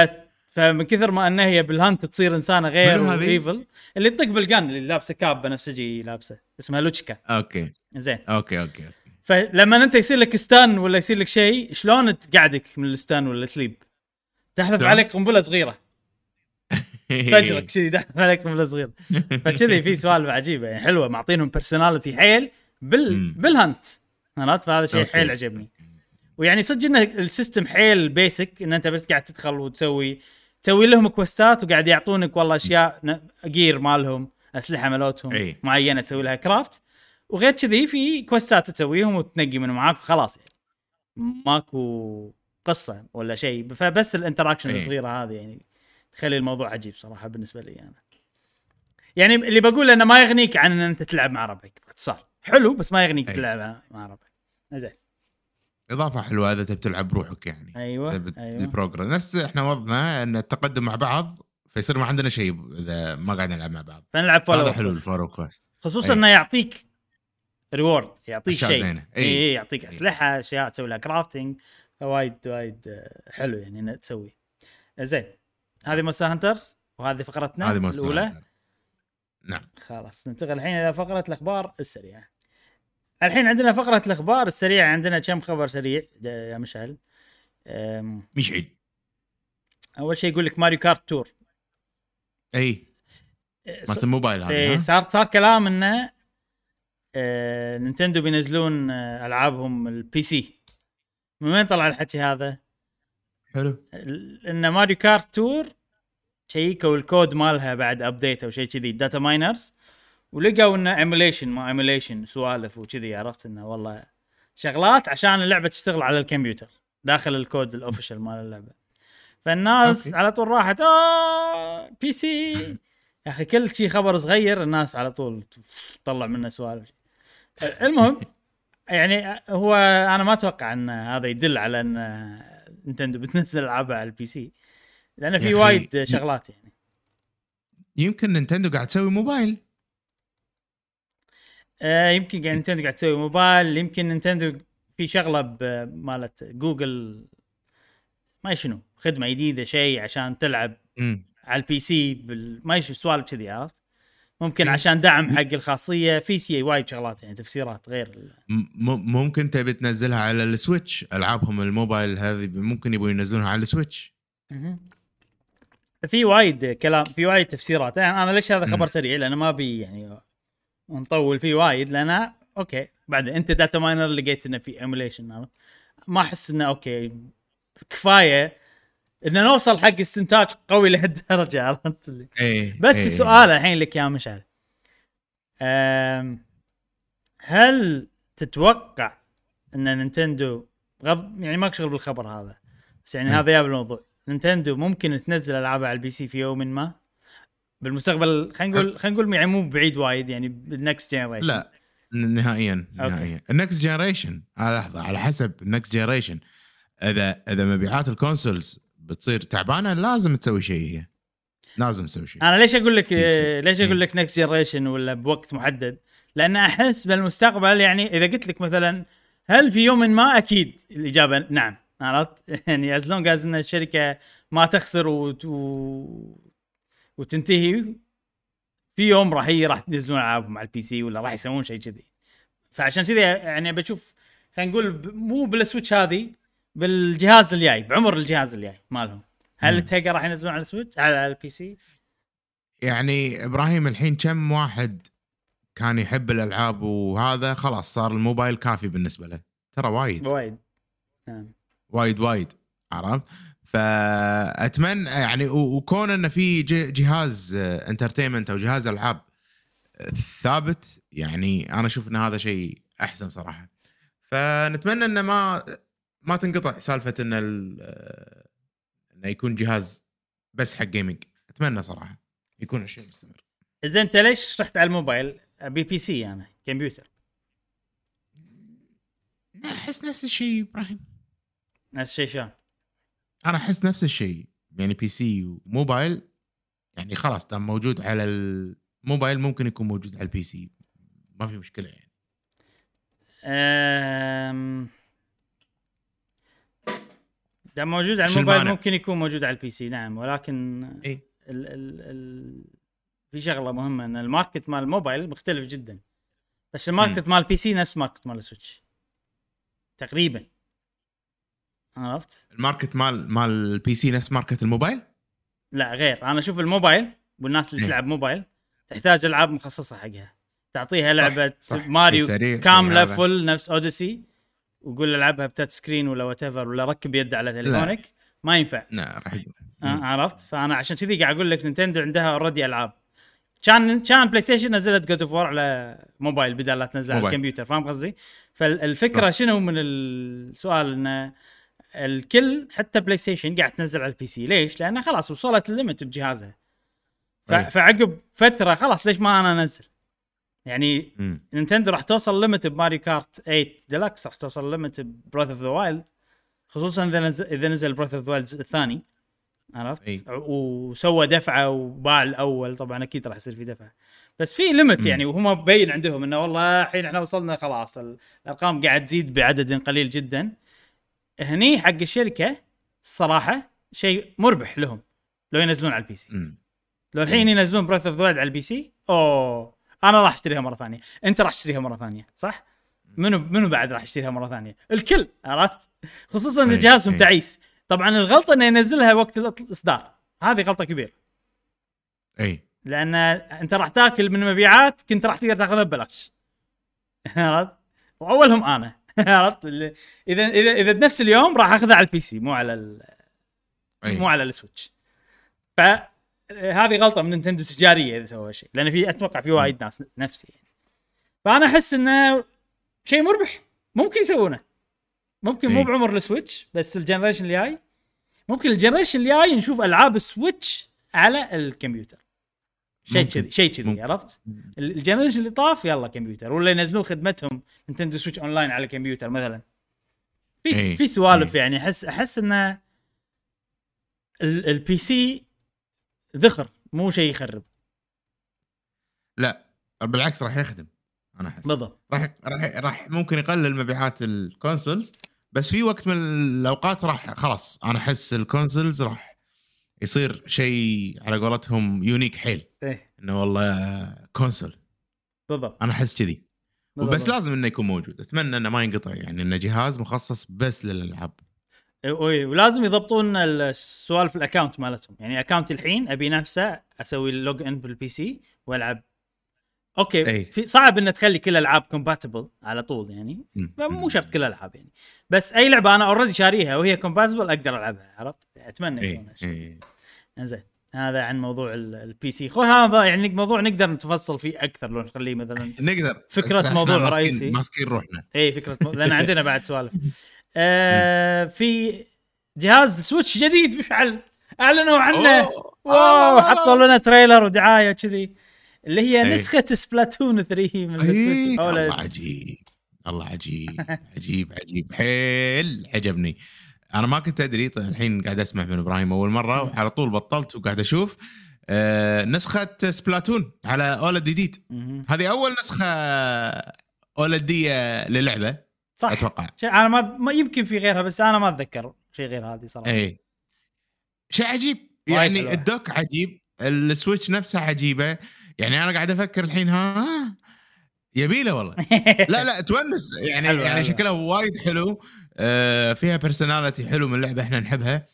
فمن كثر ما إنها هي بال hunt تصير إنسانة غير؟ evil اللي تطق بال gun اللي لابسة cap بنفسجي لابسة اسمها لوتشكا. okay. زين. okay okay okay. فلما أنت يصير لك stun ولا يصير لك شيء شلون تقعدك من ال stun ولا ال sleep تحذف؟ عليك قنبلة صغيرة. فجرك كذي تحذف عليك قنبله صغيره فكذي في سوالف عجيبة يعني حلوة معطينهم personality حيل بال مم. بال hunt عرفت فهذا شيء. حيل عجبني. ويعني صدق إنه ال system حيل basic إن أنت بس قاعد تدخل وتسوي تسوي لهم quest ات وقاعد يعطونك والله أشياء gear مالهم أسلحة مالتهم أي. معينة تسوي لها craft وغير كذي في quest ات تسويهم وتنقي منهم. معاك وخلاص يعني. ماكو قصة ولا شيء. فبس ال interaction. الصغيرة هذه يعني. تخلي الموضوع عجيب صراحة بالنسبة لي أنا. يعني اللي بقول أنه ما يغنيك عن أن أنت تلعب مع ربعك باختصار. حلو بس ما يغنيك أي. تلعب مع- ربعك. زين. إضافة حلوة إذا تبي تلعب بروحك يعني. أيوه بت- أيوه. ال progress نفس إحنا وضعنا أن التقدم مع بعض فيصير ما عندنا شيء إذا ما قاعد نلعب مع بعض. فنلعب follow هذا حلو ال follower quest خصوصا أي. إنه يعطيك reward يعطيك شيء. إي أي. إي يعطيك أسلحة أشياء تسوي لها crafting فوايد وايد آه، حلو يعني إنه تسوي. زين. هذه مونستر هانتر وهذه فقرتنا هذه مونستر الأولى. هانتر. نعم. خلاص ننتقل الحين إلى فقرة الأخبار السريعة. الحين عندنا فقرة الأخبار السريعة عندنا كم خبر سريع يا مشعل؟ مشعل أول شيء يقول لك ماريو كارت تور اي مالت الموبايل هذه ها؟ صار صار كلام إنه آه نينتندو بينزلون آه العابهم ال PC من وين طلع الحكي هذا؟ حلو. ان ماريو كارت تور شيكوا الكود مالها بعد update أو شيء كذي data miners ولقوا إنه emulation ما emulation سوالف وكذي عرفت إنه والله شغلات عشان اللعبة تشتغل على الكمبيوتر داخل ال code ال official مال اللعبة. فالناس okay. على طول راحت آه PC يا أخي كل شيء خبر صغير الناس على طول تطلع منه سوالف. المهم يعني هو أنا ما أتوقع إن هذا يدل على إن نينتندو بتنزل ألعابها على ال PC. لأن في وايد شغلات يعني. يمكن نينتندو قاعد تسوي موبايل. آه يمكن قاعد نينتندو قاعد تسوي موبايل. يمكن نينتندو في شغلة مالت جوجل ما شنو خدمة جديدة شيء عشان تلعب امم على ال PC بال... ما يشوف سوالف كذي عرفت؟ ممكن إيه. عشان دعم حق الخاصية. في شيء وايد شغلات يعني تفسيرات غير ال- ممكن تبي تنزلها على السويتش. ألعابهم الموبايل هذه ممكن يبون ينزلونها على السويتش. في وايد كلام في وايد تفسيرات. يعني أنا ليش هذا خبر. سريع؟ لأنه ما بي يعني نطول فيه وايد لأن أوكي. بعد أنت data miner لقيت إنه في emulation ما أحس إنه أوكي. كفاية إن نوصل حق استنتاج قوي لهالدرجة عرفت اللي؟ اي بس إي. السؤال الحين لك يا مشعل. هل تتوقع إن نينتندو غض يعني ماك شغل بالخبر هذا بس يعني مم. هذا جاب الموضوع نينتندو ممكن تنزل العابها على ال PC في يوم ما؟ بالمستقبل خلينا نقول خلينا نقول يعني مو بعيد وايد يعني بال next generation لا نهائيا. نهائيا. ال next generation على لحظة على حسب ال next generation اذا إذا مبيعات ال consoles بتصير تعبانه لازم تسوي شيء هي لازم تسوي شيء أنا ليش أقول لك. ليش أقول مم. لك next generation ولا بوقت محدد؟ لأن أحس بالمستقبل يعني إذا قلت لك مثلا هل في يوم ما أكيد الإجابة نعم عرفت؟ يعني as long as إن الشركة ما تخسر وت... و... وتنتهي في يوم راح هي راح ينزلون ألعابهم على ال PC ولا راح يسوون شيء كذي فعشان كذي يعني بشوف خلينا نقول مو بالسويتش هذه بالجهاز الجاي بعمر الجهاز الجاي مالهم. هل. تلقى راح ينزلون على السويتش؟ على ال PC؟ يعني إبراهيم الحين كم واحد كان يحب الألعاب وهذا؟ خلاص صار الموبايل كافي بالنسبة له. ترى وايد. وايد. نعم. وايد وايد. عرفت؟ فأتمنى يعني وكون انه في جهاز entertainment أو جهاز ألعاب ثابت يعني أنا أشوف إن هذا شيء أحسن صراحة. فنتمنى انه ما ما تنقطع سالفة إن آه، إنه يكون جهاز بس حق gaming أتمنى صراحة يكون الشيء مستمر. زين أنت ليش رحت على الموبايل؟ ابي PC أنا كمبيوتر. أحس نفس الشيء إبراهيم. نفس الشيء شلون؟ أنا أحس نفس الشيء. يعني PC و mobile يعني خلاص دام موجود على الموبايل ممكن يكون موجود على ال PC. ما في مشكلة يعني. أم... ده موجود على الموبايل؟ ممكن يكون موجود على ال PC نعم ولكن اي ال ال ال في شغلة مهمة إن ال market مال الموبايل مختلف جدا بس ال market مال ال PC نفس ال market مال السويتش تقريبا عرفت؟ ال market مال مال ال PC نفس market ال mobile لا غير أنا أشوف الموبايل والناس اللي إيه. تلعب موبايل تحتاج ألعاب مخصصة حقها تعطيها لعبة صح. ماريو سريع، شيء كامله. فل نفس اوديسي وقول له ألعبها ب touch screen ولا what ولا ركب يد على تليفونك ما ينفع لا راح آه عرفت فأنا عشان كذي قاعد أقول لك نينتندو عندها already ألعاب كان كان بلاي ستيشن نزلت God of War على موبايل بدل لا تنزل على. الكمبيوتر فاهم قصدي؟ فالفكرة شنو من السؤال إنه الكل حتى بلاي ستيشن قاعد تنزل على ال PC ليش؟ لأنه خلاص وصلت ال limit بجهازها ف... أي. فعقب فترة خلاص ليش ما أنا أنزل؟ يعني مم. نينتندو راح توصل limit ب Mario Kart 8 ديلكس راح توصل limit ب Breath of the Wild خصوصا إذا نزل إذا نزل Breath of the Wild الثاني عرفت؟ أي. وسوى دفعة وباع الأول طبعا أكيد راح يصير في دفعة بس في limit. يعني وهم مبين عندهم إنه والله الحين إحنا وصلنا خلاص ال- الأرقام قاعد تزيد بعدد قليل جدا هني حق الشركة الصراحه شيء مربح لهم لو ينزلون على ال PC مم. لو الحين ينزلون Breath of على ال PC أوه أنا راح أشتريها مرة ثانية. أنت راح تشتريها مرة ثانية صح؟ منو منو بعد راح يشتريها مرة ثانية؟ الكل عرفت؟ خصوصا ان أي، جهازهم أي. تعيس طبعا الغلطة إنه ينزلها وقت الإصدار. هذه غلطة كبيرة. اي لأن أنت راح تاكل من المبيعات كنت راح تقدر تاخذها ببلاش. عرفت؟ وأولهم أنا. عرفت؟ اذا اذا إذا بنفس اليوم راح أخذها على ال PC مو على ال... اي مو على السويتش. فهذه غلطة من نينتندو تجارية إذا سووا شيء لأن في أتوقع في وايد ناس نفسي يعني فأنا أحس إنه شيء مربح ممكن يسوونه ممكن مو إي. بعمر السويتش بس ال generation الجاي ممكن ال generation الجاي نشوف ألعاب السويتش على الكمبيوتر شيء. كذي شيء كذي. عرفت ال- ال generation اللي طاف يلا كمبيوتر ولا ينزلون خدمتهم Nintendo Switch Online على الكمبيوتر مثلا في إي. في سوالف إي. يعني احس أحس إنه ال- ال PC ذخر مو شيء يخرب. لا بالعكس راح يخدم أنا أحس. بالضبط. راح راح راح ممكن يقلل مبيعات ال consoles بس في وقت من الأوقات راح خلاص أنا أحس ال consoles راح يصير شيء على قولتهم unique حيل. إيه. إنه والله كونسول بالضبط. أنا أحس كذي. وبس لازم إنه يكون موجود. أتمنى إنه ما ينقطع يعني إنه جهاز مخصص بس للألعاب. إيه، ولازم يضبطون السوالف ال account مالتهم. يعني account ي الحين أبي نفسه أسوي log in بال PC وألعب. okay أي. في صعب ان تخلي كل الألعاب compatible على طول يعني. مو شرط كل الألعاب يعني. بس أي لعبة أنا already شاريها وهي compatible أقدر ألعبها عرفت؟ أتمنى إي يسوون هالشيء. إي. زين هذا عن موضوع ال- ال PC خو هذا يعني موضوع نقدر نتفصل فيه أكثر لو نخليه مثلا نقدر. إحنا موضوع ماسكين- رئيسي. ماسكين روحنا. إي فكرة. لأن عندنا بعد سوالف. آه في جهاز سويتش جديد مشعل أعلنوا عنه. أوه. wow آه. حطوا لنا trailer ودعاية كذي اللي هي إي. نسخة سبلاتون 3 من إيه، السويتش. الله. عجيب. الله عجيب. عجيب عجيب. حيل عجبني. أنا ما كنت أدري طيب الحين قاعد أسمع من إبراهيم أول مرة وعلى طول بطلت وقاعد أشوف. آه نسخة سبلاتون على OLED جديد. هذه أول نسخة OLED للعبة. صح. أتوقع. أنا ما... ما يمكن في غيرها بس أنا ما أتذكر شيء غير هذه صراحة. اي شيء عجيب. يعني حلوة. الدوك عجيب السويتش نفسها عجيبة. يعني أنا قاعد أفكر الحين هاه يبيله والله. لا لا تونس. يعني حلوة، يعني حلوة. شكلها وايد حلو. آه فيها personality حلو من اللعبه إحنا نحبها.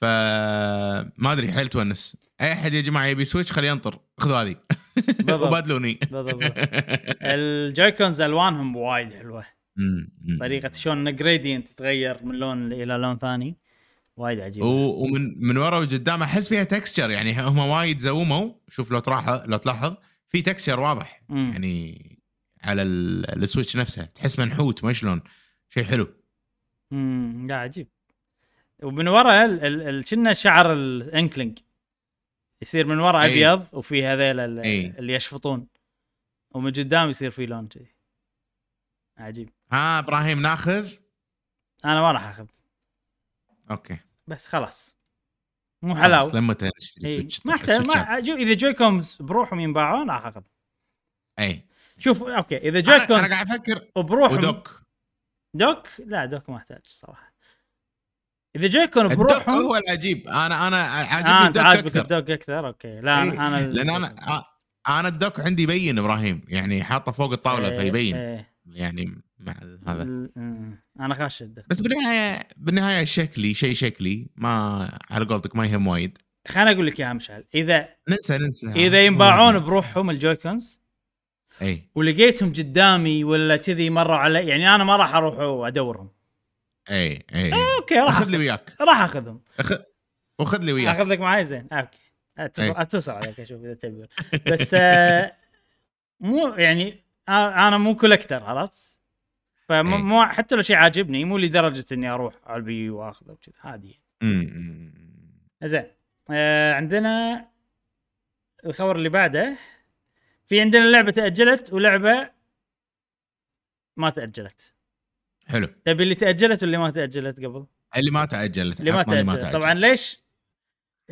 فما أدري حيل تونس. أي أحد يا جماعة يبي سويتش خليه ينطر. خذوا هذه. وبادلوني. بالضبط. ال Joy-Cons ألوانهم وايد حلوة. طريقة شلون gradient تتغير من لون إلى لون ثاني. وايد عجيبه و- ومن من ورا وقدام أحس فيها texture يعني هم وايد زوموا. شوف لو تلاحظ لو تلاحظ في texture واضح. مم. يعني على ال- السويتش نفسها تحس منحوت ما شلون. شيء حلو. امم لا عجيب. ومن ورا كنا شعر ال Inkling؟ يصير من ورا إي. أبيض وفي هذيل ال- إي. اللي يشفطون. ومن قدام يصير في لون كذي عجيب. ها إبراهيم ناخذ؟ أنا ما راح أخذ. okay. بس خلاص. مو حلاوة. لما نشتري إيه. سويتش ما أحتاج سويتشات. ما جو- إذا Joy-Cons بروحهم ينباعون راح اخذهم إي. شوف أوكي إذا جوي أنا كومز قاعد أفكر. بروحهم ودوك. دوك؟ لا دوك ما أحتاج صراحة. إذا جوي كون الدوك بروحهم هو العجيب. أنا أنا عاجبني أنت الدوك عاجبك أكثر. الدوك أكثر؟ أوكي. لا. أنا أنا لأن أنا آه، أنا الدوك عندي يبين إبراهيم. يعني حاطه فوق الطاولة إيه، فيبين. إيه. يعني مع هذا. مم. أنا خاش الدوك بس بالنهايه بالنهاية شكلي شيء شكلي ما على قولتك ما يهم وايد. خليني أقول لك اياها مشعل اذا ننسى ننسى. إذا ينباعون بروحهم ال Joy-Cons إي. ولقيتهم قدامي ولا كذي مروا علي يعني أنا ما راح أروح وادورهم إي إي. okay راح أخذ لي وياك. راح أخذهم. أخ- وخذ لي وياك. أخذ لك معي زين okay. اتصل إيه. أتصل عليك أشوف إذا تبي. بس آه، مو يعني آه، أنا مو collector عرفت؟ فمو إيه. حتى لو شيء عاجبني مو لدرجة إني أروح أبي وأخذه وكذا عادي أمم. زين. آه عندنا الخبر اللي بعده. في عندنا لعبة تأجلت ولعبة ما تأجلت. حلو. تبي اللي تأجلت واللي ما تأجلت قبل؟ اللي ما تأجلت اللي ما تأجلت. طبعا ليش؟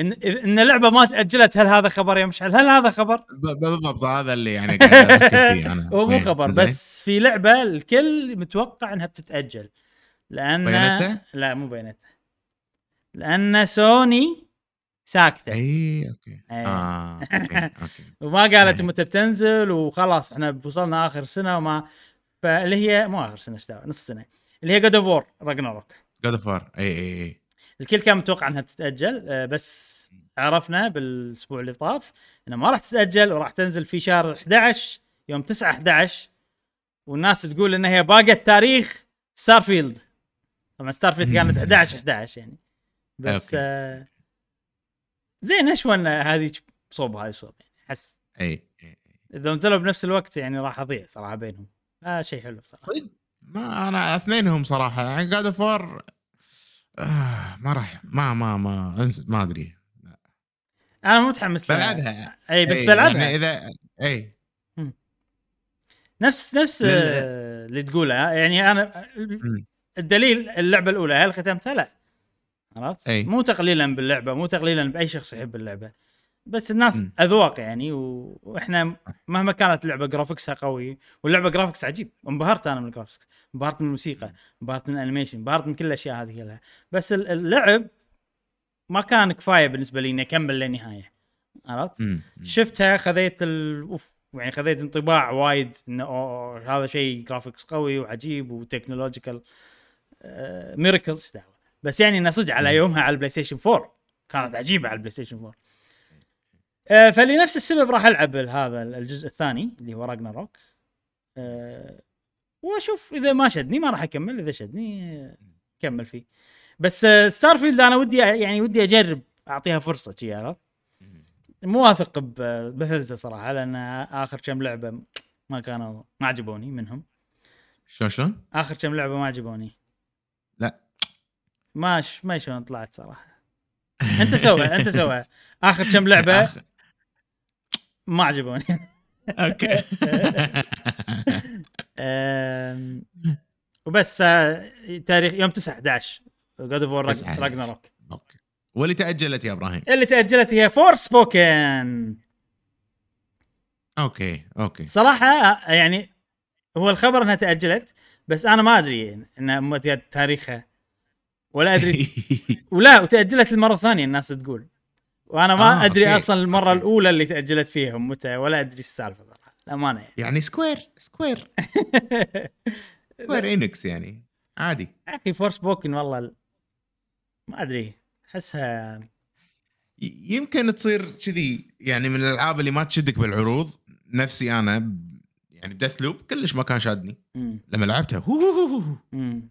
إن إن لعبه ما تأجلت هل هذا خبر يا مشعل؟ هل هذا خبر؟ بالضبط هذا اللي يعني قاعد أفكر فيه أنا. هو مو إيه، خبر. بس في لعبة الكل متوقع إنها بتتأجل لأن Bayonetta؟ لا مو Bayonetta لأن سوني ساكتة. اي okay. إيه. آه okay okay. وما قالت إيه. متى بتنزل وخلاص إحنا وصلنا آخر سنة وما فاللي هي مو آخر سنة استوى نص سنة. اللي هي جود اوف وور راجناروك جود اوف اي اي اي الكل كان متوقع انها بتتأجل آه، بس عرفنا بالأسبوع اللي طاف انها ما راح تتأجل وراح تنزل في شهر 11 يوم 9 11 والناس تقول إن هي باقت تاريخ Starfield طبعا Starfield كانت 11 11 يعني. بس. آه زين ان هذه صوب هذه صوب يعني أحس. أي أي إذا نزلوا بنفس الوقت يعني راح أضيع صراحة بينهم. آه شيء حلو صراحة صدق ما أنا اثنينهم صراحة. يعني God of آه ما راح ما ما ما أنس- ما أدري أنا متحمس لها. بلعبها أي بس إي، بلعبها يعني اذا اي نفس نفس لل- اللي تقوله يعني أنا مم. الدليل اللعبة الأولى هل ختمتها؟ لا عرفت؟ أي. مو تقليلا باللعبة مو تقليلا بأي شخص يحب اللعبة بس الناس مم. أذواق يعني و... وإحنا مهما كانت اللعبه graphics ها قوي واللعبة graphics عجيب. انبهرت أنا من ال graphics انبهرت من الموسيقى انبهرت من ال animation انبهرت من كل الأشياء هذه كلها. بس ال- اللعب ما كان كفاية بالنسبة لي إني أكمل للنهاية. عرفت؟ شفتها خذيت ال... أوف يعني خذيت انطباع وايد انه هذا شيء graphics قوي وعجيب و technological آه miracle إيش دعوة؟ بس يعني انه صدق على يومها على ال PlayStation 4 كانت عجيبة على ال PlayStation 4 آه فلنفس السبب راح ألعب هذا الجزء الثاني اللي هو Ragnarok آه وأشوف إذا ما شدني ما راح أكمل إذا شدني آه، كمل فيه. بس آه ستارفيلد أنا ودي يعني ودي أجرب أعطيها فرصة شي عرفت؟ مو واثق ببثزة صراحة لأن آخر كم لعبة ما كانوا ما عجبوني منهم. شلون شلون؟ آخر كم لعبة ما عجبوني. لا. ما ش... ما شلون طلعت صراحة. أنت سوى أنت سوى آخر كم لعبة ما عجبوني. أوكي. وبس فتاريخ يوم 9 11 God of War 9 11. Ragnarok أوكي. واللي تأجلت يا إبراهيم. اللي تأجلت هي Forspoken أوكي أوكي. صراحة يعني هو الخبر إنها تأجلت بس أنا ما أدري متى تاريخها. ولا أدري. ولا وتأجلت المره الثانية الناس تقول. وأنا ما آه، أدري أوكي، أصلا المرة أوكي. الأولى اللي تأجلت فيهم متى؟ ولا أدري السالفة صراحة. الامانه يعني. يعني Square Square Square Enix يعني. عادي. يا أخي Forspoken والله ال- ما أدري. احسها يمكن تصير كذي. يعني من الألعاب اللي ما تشدك بالعروض نفسي أنا ب- يعني ب Deathloop كلش ما كان شادني. مم. لما لعبتها هو هو هو هو. مم.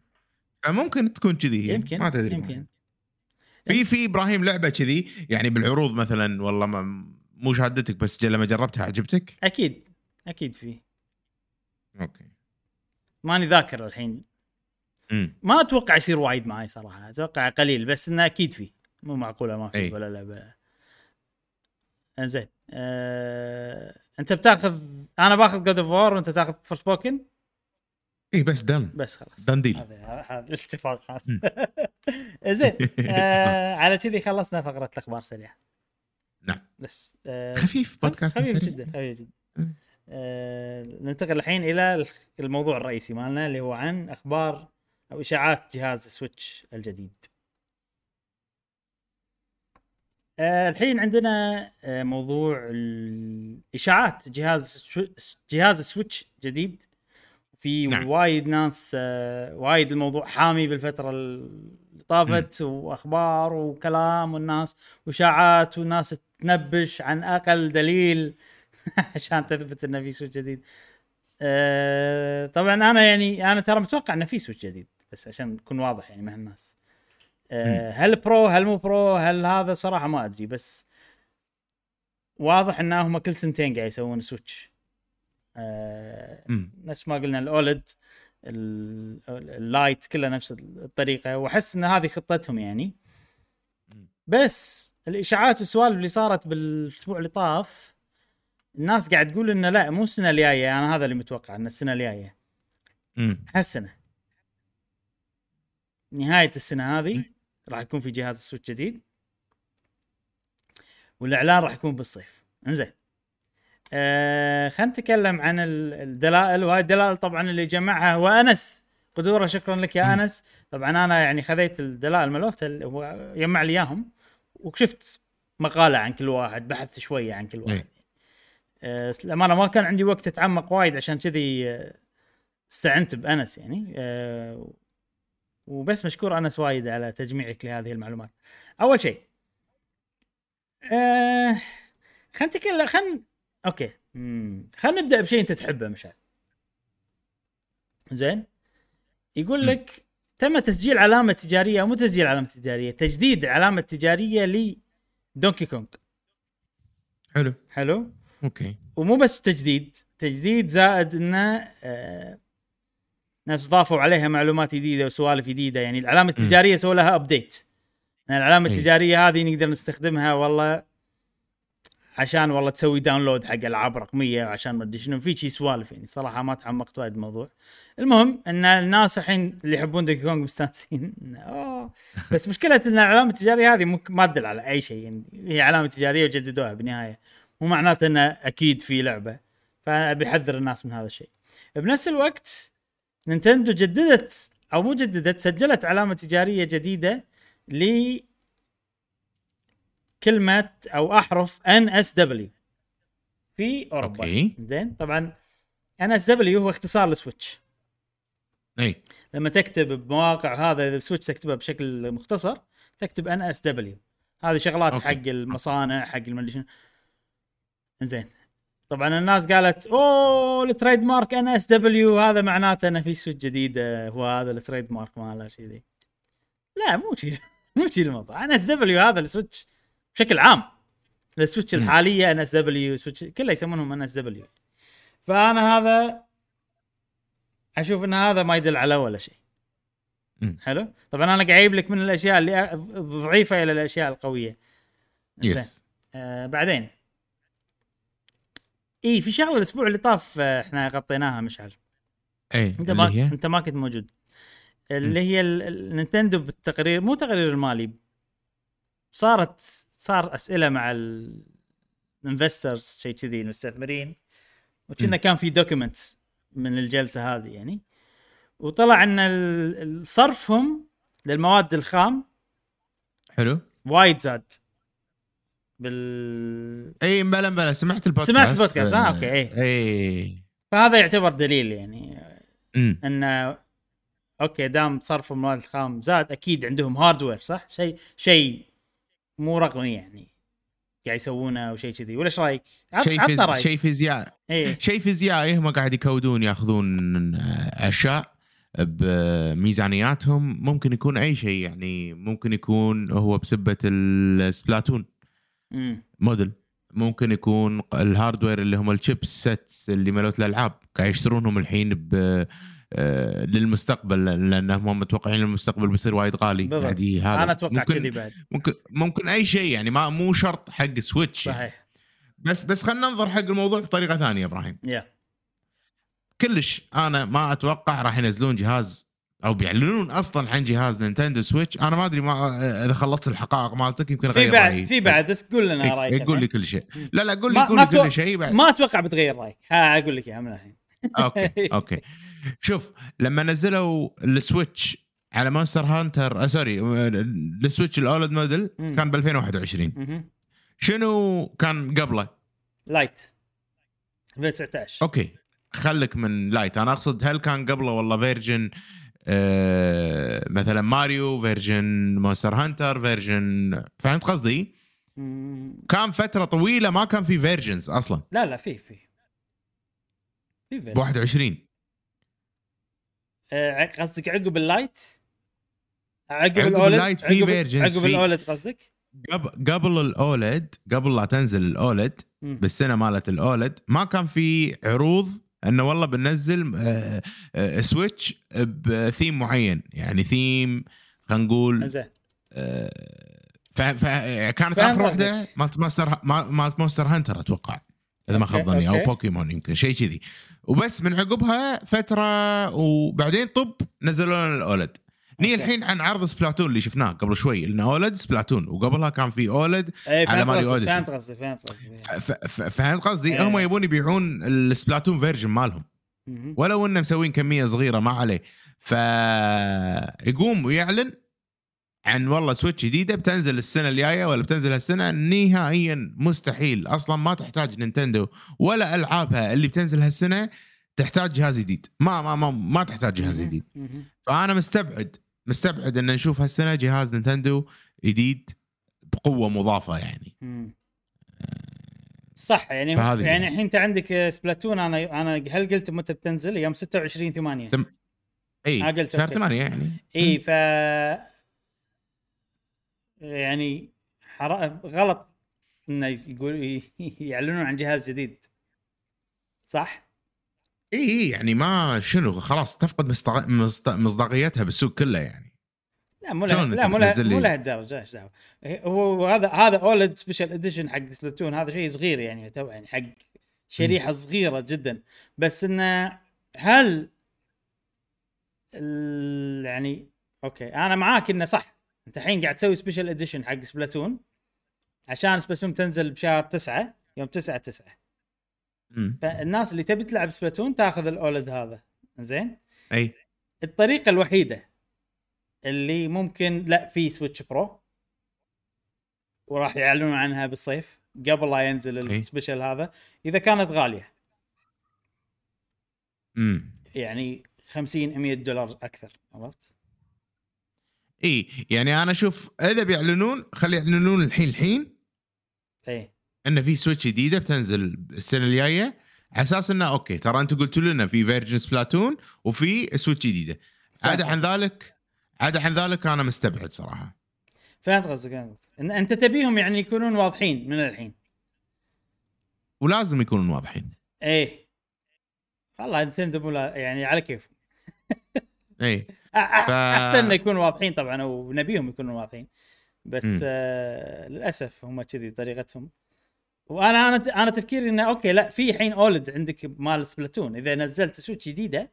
فممكن تكون كذي يمكن ما تدري. يمكن. في في إبراهيم لعبة كذي يعني بالعروض مثلا والله ما مو شادتك بس لما جربتها عجبتك؟ أكيد أكيد في. أوكي. ماني ذاكر الحين. ما أتوقع يصير وايد معي صراحة أتوقع قليل بس إنه أكيد في. مو معقولة ما في أي. ولا لعبة. إنزين أه... أنت بتاخذ أنا باخذ God of War وأنت تاخذ Forspoken اي بس done بس خلاص. done deal هذا الاتفاق. هذا. زين آه على كذي خلصنا فقرة الأخبار سريعة. نعم. بس آه خفيف بودكاست خفيف سريع. جدا خفيف جدا. آه ننتقل الحين إلى الموضوع الرئيسي مالنا اللي هو عن أخبار أو إشاعات جهاز Switch الجديد. آه الحين عندنا آه موضوع الاشاعات جهاز جهاز Switch جديد. في نعم. وايد ناس آه وايد الموضوع حامي بالفترة اللي طافت وأخبار وكلام والناس وإشاعات والناس تنبش عن أقل دليل عشان تثبت إنه في Switch جديد. آه طبعا أنا يعني أنا ترى متوقع إنه في Switch جديد بس عشان نكون واضح يعني مع الناس. آه هل Pro هل مو Pro هل هذا صراحة ما أدري بس واضح انهم كل سنتين قاعد يسوون Switch. آه. نفس ما قلنا ال OLED ال- ال Lite كله نفس الطريقة. وأحس إن هذه خطتهم يعني. بس الإشاعات والسوالف اللي صارت بالأسبوع اللي طاف الناس قاعد تقول إنه لا مو السنة الجاية. أنا هذا اللي متوقع إن السنة الجاية. هالسنة. نهاية السنة هذه راح يكون في جهاز Switch جديد. والإعلان راح يكون بالصيف. إنزين. آه خلينا نتكلم عن ال- الدلائل وهاي الدلائل طبعا اللي جمعها هو أنس قدورة شكرا لك يا. أنس طبعا أنا يعني خذيت الدلائل اللي هو يجمع لي إياهم وشفت مقالة عن كل واحد بحثت شوية عن كل واحد إيه. آه الامانه ما كان عندي وقت أتعمق وايد عشان كذي آه، استعنت بأنس يعني آه وبس مشكور أنس وايد على تجميعك لهذه المعلومات. أول شيء آه خلينا نتكلم خلينا أوكي. خلينا نبدأ بشيء أنت تحبه مشعل. زين؟ يقول. لك تم تسجيل علامة تجارية مو تسجيل علامة تجارية تجديد علامة تجارية ل Donkey Kong حلو. حلو؟ أوكي. ومو بس تجديد تجديد زائد إنه آه نفس ضافوا عليها معلومات جديدة وسوالف جديدة. يعني العلامة التجارية سووا لها update يعني العلامة إيه. التجارية هذه نقدر نستخدمها والله عشان والله تسوي download حق العاب رقميه عشان ما أدري شنو. في شي سوالف يعني صراحة ما تعمقت وايد بالموضوع المهم إن الناس الحين اللي يحبون Donkey Kong مستانسين. أوه. بس مشكلة إن العلامه التجاريه هذه ممكن ما تدل على أي شيء يعني. هي علامه تجارية وجددوها بالنهاية. مو معناته انه أكيد في لعبة. فأبي أحذر الناس من هذا الشيء. بنفس الوقت Nintendo جددت أو مو جددت سجلت علامة تجارية جديدة ل كلمة أو أحرف NSW في أوروبا. أوكي. زين. طبعا NSW هو اختصار ل Switch إي. لما تكتب بمواقع هذا إذا Switch تكتبها بشكل مختصر تكتب NSW هذه شغلات أوكي. حق المصانع حق المدري شنو. زين طبعا الناس قالت أوه ال trademark NSW هذا معناته إنه في Switch جديده هو هذا ال trademark ماله شيء ذي. لا مو شيء مو شيء الموضوع. NSW هذا ال Switch بشكل عام. ال Switch. الحالية NSW Switch كله يسمونهم NSW فأنا هذا أشوف إن هذا ما يدل على ولا شيء. حلو؟ طبعا أنا قاعد أجيب لك من الأشياء اللي أ- ضعيفة إلى الأشياء القوية. yes آه بعدين. اي في شغلة الأسبوع اللي طاف آه، إحنا غطيناها مشعل. اي أنت ما هي؟ أنت ما كنت موجود. اللي هي ال- ال- Nintendo بالتقرير مو تقرير المالي صارت صار أسئلة مع ال investors شيء كذي المستثمرين. وكنا كان في documents من الجلسة هذه يعني. وطلع إن صرفهم للمواد الخام حلو. وايد زاد. بال إي مبلا مبلا سمعت البودكاست. سمعت البودكاست، آه، أوكي، إي. إي. فهذا يعتبر دليل يعني. امم انه أوكي دام صرف المواد الخام زاد أكيد عندهم hardware صح؟ شيء شيء مو رقمي يعني قاعد يسوونه أو شيء كذي. ولا إيش رأيك؟ شيء فيز... رأيك. شيء فيزياء. إيه. شيء فيزيائي هم قاعد يكودون ياخذون أشياء بميزانياتهم. ممكن يكون أي شيء يعني ممكن يكون هو بسبة ال Splatoon. موديل. ممكن يكون ال hardware اللي هم ال chip sets اللي مالت الألعاب قاعد يشترونهم الحين ب آه، للمستقبل لانهم متوقعين المستقبل بيصير وايد غالي. بالضبط. قاعد ي- هذا أنا أتوقع ممكن كذي بعد. ممكن ممكن أي شيء يعني ما مو شرط حق Switch يعني. صحيح. بس بس خلينا ننظر حق الموضوع بطريقة ثانية إبراهيم. يا. كلش أنا ما أتوقع راح ينزلون جهاز أو بيعلنون أصلا عن جهاز Nintendo Switch أنا ما أدري ما إذا خلصت الحقائق مالتك يمكن في أغير بعد رأيي. في بعد بس قول لنا رأيك. إيه، قول لي. كل شيء. لا لا قول لي قول لي كل شيء بعد. ما أتوقع بتغير رأيك. ها أقول لك إياها من الحين. okay okay. شوف لما نزلوا ال Switch على Monster Hunter آه sorry آه، ال Switch ال OLED model. كان ب 2021 مهم. شنو كان قبله؟ Lite 2019 okay خلك من Lite أنا أقصد هل كان قبله والله version آه مثلا Mario version Monster Hunter version فهمت قصدي؟ كان فترة طويلة ما كان في versions أصلا لا لا في في في ب version. 21 آه، قصدك عقب ال Lite؟ عقب, عقب ال OLED؟ ال Lite في versions عقب ال OLED قصدك؟ قبل قبل ال OLED قبل لا تنزل ال OLED. بالسنة مالت ال OLED ما كان في عروض إنه والله بننزل آه، آه، سويتش بثيم معين. يعني ثيم خلينا نقول زين. آه، ف- ف- كانت فاهم آخر. واحدة مالت مونستر مالت مونستر هانتر أتوقع. إذا ما خاب ظني أو. بوكيمون يمكن شيء كذي وبس من عقبها فترة وبعدين طب نزلوا لنا الاولد ني. الحين عن عرض سبلاتون اللي شفناه قبل شوي لأن اولد سبلاتون وقبلها كان في اولد اي على ماريو قصدك أوديسي. فهمت قصدك فهمت ف- فهمت قصدي إيه. هم يبون يبيعون ال Splatoon version مالهم. ولو إنه مسوين كمية صغيرة ما عليه فيقوم ويعلن عن والله Switch جديدة بتنزل السنة الجاية ولا بتنزل هالسنة نهائيا مستحيل أصلا ما تحتاج Nintendo ولا ألعابها اللي بتنزل هالسنة تحتاج جهاز جديد ما ما ما, ما تحتاج جهاز. جديد. فأنا مستبعد مستبعد إن نشوف هالسنة جهاز Nintendo جديد بقوة مضافة يعني مم. صح يعني يعني هي. الحين أنت عندك Splatoon أنا أنا هل قلت متى بتنزل يوم 26 8 تم- إي آه، قلت شهر okay. 8 يعني إي ف يعني حر... غلط إنه يقول يعلنون عن جهاز جديد. صح؟ إي إي يعني ما شنو خلاص تفقد مصداق- مصد- مصداقيتها بالسوق كله يعني. لا مو له لا مو له لي؟ مو لهالدرجه إيش دعوة؟ هو هذا هذا OLED special edition حق Splatoon هذا شيء صغير يعني تو يعني حق شريحة صغيرة جدا. بس إنه هل يعني okay أنا معاك إنه صح. انت الحين قاعد تسوي special edition حق Splatoon عشان Splatoon تنزل بشهر تسعة يوم 9 9 مم. فالناس اللي تبي تلعب Splatoon تاخذ ال OLED هذا. زين؟ أي. الطريقة الوحيدة اللي ممكن لا في Switch Pro وراح يعلنون عنها بالصيف قبل لا ينزل. ال special هذا إذا كانت غالية. امم يعني 50 100 دولار أكثر عرفت؟ اي يعني أنا أشوف إذا بيعلنون خلي يعلنون الحين الحين اي انه في Switch جديدة بتنزل السنة الجاية على أساس إنه okay ترى أنتم قلتوا لنا في version Splatoon وفي Switch جديدة. عدا عن ذلك عدا عن ذلك أنا مستبعد صراحة. فهمت قصدك فهمت. إن أنت تبيهم يعني يكونون واضحين من الحين. ولازم يكونون واضحين. إيه. والله Nintendo لا- يعني على كيف اي أ- أ- ف- أحسن إنه يكونوا واضحين طبعا ونبيهم يكونوا واضحين بس. آه للأسف هم كذي طريقتهم وأنا أنا أنا تفكيري إنه okay لا في الحين OLED عندك مال Splatoon إذا نزلت Switch جديدة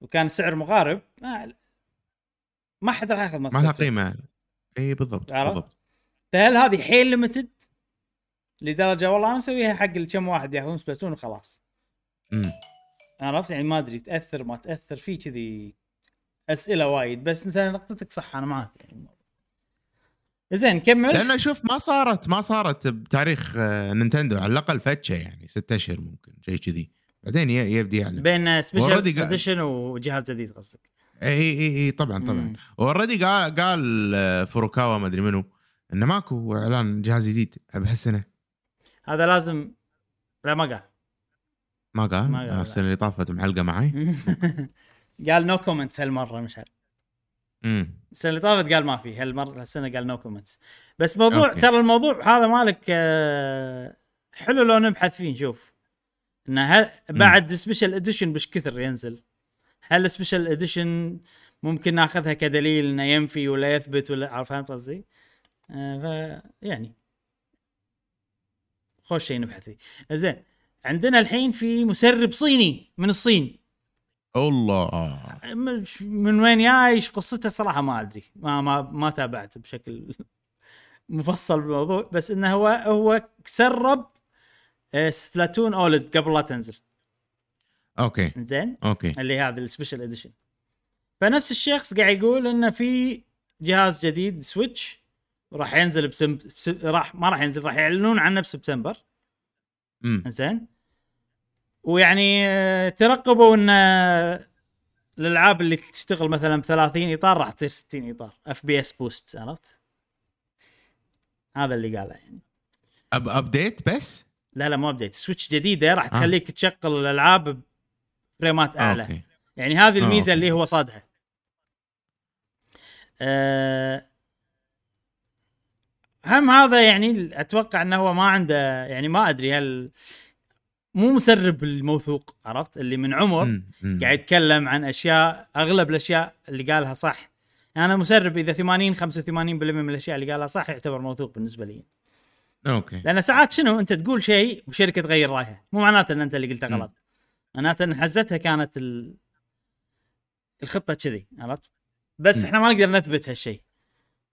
وكان سعر مقارب ما ما حد راح ياخذ مال ما لها. قيمة اي بالضبط؟ بالضبط فهل هذه حيل limited لدرجة والله أنا مسويها حق الكم واحد ياخذون Splatoon وخلاص مم. عرفت يعني ما أدري تأثر ما تأثر في كذي أسئلة وايد بس انت نقطتك صح أنا معك يعني زين كمل. لأنه شوف ما صارت ما صارت بتاريخ آه، Nintendo على الأقل فتشة يعني ستة أشهر ممكن شيء كذي. بعدين يبدي يعلن. بين قاعد- edition وجهاز جديد قصدك. إي إي إي طبعا طبعا. already قال قال آه، فوروكاوا ما أدري منو إنه ماكو إعلان جهاز جديد بهالسنه هذا لازم لا ما قال. ما قال؟ آه،. السنة اللي طافت معلقه معي. قال no comments هالمرة مشعل. امم السنة اللي طافت قال ما في هالمرة هالسنة قال no comments بس موضوع okay. ترى الموضوع هذا مالك آه، حلو لو نبحث فيه نشوف. إنه هل بعد special edition بش كثر ينزل. هل special edition ممكن ناخذها كدليل إنه ينفي ولا يثبت ولا عارف فهمت قصدي؟ آه ف يعني. خوش شيء نبحث فيه. زين عندنا الحين في مسرب صيني من الصين. الله من وين جاي إيش قصته صراحة ما أدري. ما ما ما تابعت بشكل مفصل بالموضوع. بس إنه هو هو سرب آه، سبلاتون OLED قبل لا تنزل. okay. زين؟ okay. اللي هذا ال special edition فنفس الشخص قاعد يقول إنه في جهاز جديد سويتش راح ينزل بسم... بس... راح ما راح ينزل راح يعلنون عنه بسبتمبر. امم زين؟ ويعني آه، ترقبوا إن آه، الألعاب اللي تشتغل مثلا ب 30 إطار راح تصير 60 إطار FPS boost عرفت؟ هذا اللي قاله يعني up update بس لا لا مو update سويتش جديدة راح آه. تخليك تشغل الألعاب ب frames آه، أعلى okay يعني هذه آه، الميزة okay. اللي هو صادها أه هم هذا يعني أتوقع إنه هو ما عنده يعني ما أدري هل مو مسرب الموثوق عرفت؟ اللي من عمر. قاعد يتكلم عن أشياء أغلب الأشياء اللي قالها صح. أنا مسرب إذا 80 85% من الأشياء اللي قالها صح يعتبر موثوق بالنسبة لي. أوكي. لأن ساعات شنو؟ أنت تقول شيء وشركة تغير رايها. مو معناته إن أنت اللي قلته. غلط. معناته إن حزتها كانت ال... الخطة كذي عرفت؟ بس مم. إحنا ما نقدر نثبت هالشيء.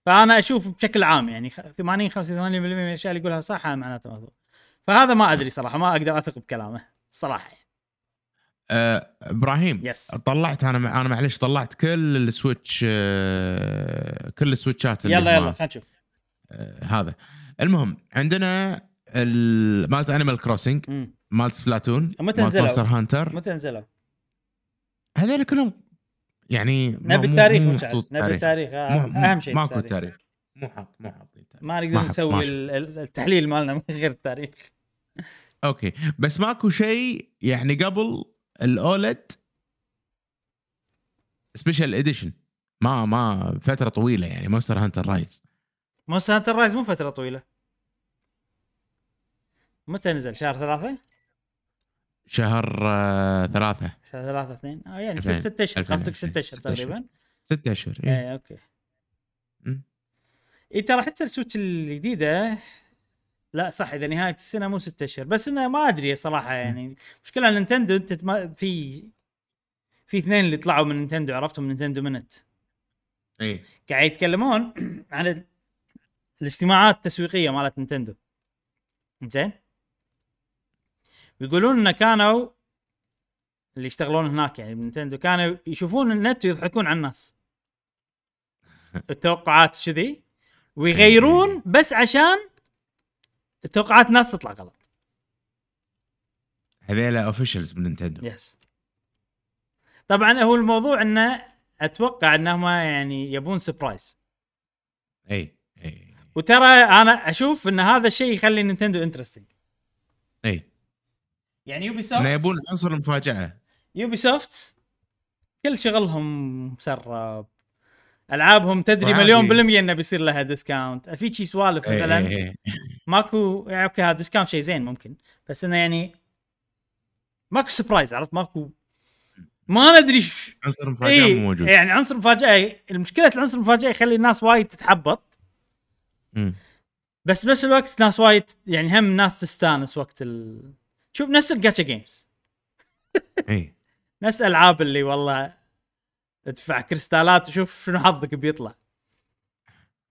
فأنا أشوف بشكل عام يعني خ- 80 85% من الأشياء اللي يقولها صح معناته موثوق. فهذا ما أدري صراحة ما أقدر أثق بكلامه صراحة. آه، إبراهيم yes طلعت أنا أنا معلش طلعت كل السويتش آه، كل السويتشات اللي يلا يلا خلينا نشوف آه، هذا المهم عندنا ال- مالت انيمال كروسنج. مالت سبلاتون متى مالت نزلوا؟ مونستر هانتر متى نزلوا؟ هذول كلهم يعني نبي التاريخ نبي التاريخ أهم شيء ماكو. تاريخ مو حاط مو تاريخ ما نقدر ما- ما نسوي ال- التحليل مالنا من غير التاريخ okay بس ماكو شيء يعني قبل ال OLED special edition ما ما فترة طويلة يعني مونستر هانتر رايز مونستر هانتر رايز مو فترة طويلة متى نزل شهر ثلاثة؟ شهر آه، ثلاثة شهر ثلاثة اثنين آه يعني ست. ست أشهر قصدك ست. أشهر ست أشهر. تقريبا ستة أشهر إيه. اي okay مم. اي ترى حتى السويتش الجديدة لا صح إذا نهاية السنة مو ست أشهر بس إنه ما أدري صراحة يعني مشكلة نينتندو أنت في في اثنين اللي طلعوا من نينتندو عرفتهم نينتندو منت. إي. قاعد يتكلمون عن ال- الاجتماعات التسويقية مالت نينتندو. زين؟ ويقولون انه كانوا اللي يشتغلون هناك يعني بنينتندو كانوا يشوفون النت ويضحكون على الناس. التوقعات كذي ويغيرون بس عشان توقعات الناس تطلع غلط. هذيلا officials من نينتندو yes طبعا هو الموضوع إنه أتوقع انهم يعني يبون surprise إي إي وترى أنا أشوف إن هذا الشيء يخلي نينتندو interesting إي. يعني يوبي سوفت يبون عنصر المفاجاه يوبي سوفت كل شغلهم مسرب ألعابهم تدري. مليون بالمية إنه بيصير لها discount في شي سوالف إي مثلا؟ إي إي. ماكو يعني okay هذا discount شيء زين ممكن بس إنه يعني ماكو surprise عرفت؟ ماكو ما ندري ش... عنصر المفاجاه اي مو موجود. يعني عنصر مفاجأة المشكلة العنصر المفاجاه يخلي الناس وايد تتحبط. بس بنفس الوقت ناس وايد يعني هم ناس تستانس وقت ال... شوف نفس ال gacha games اي نفس ألعاب اللي والله ادفع كريستالات وشوف شنو حظك بيطلع.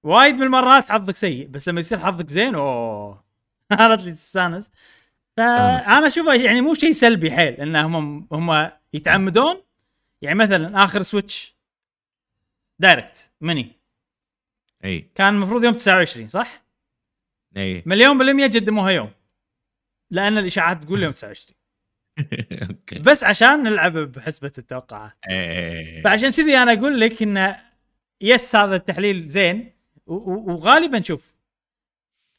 وايد من المرات حظك سيء بس لما يصير حظك زين أوه. صارت لي تستانس؟ فأنا أشوف يعني مو شيء سلبي حيل إن هم هم يتعمدون. يعني مثلا آخر سويتش direct mini. إي. كان المفروض يوم 29 صح؟ إي. مليون بالمية قدموها يوم. لأن الإشاعات تقول يوم 29 okay بس عشان نلعب بحسبة التوقعات. إي. فعشان كذي أنا أقول لك انه yes هذا التحليل زين. وغالبا شوف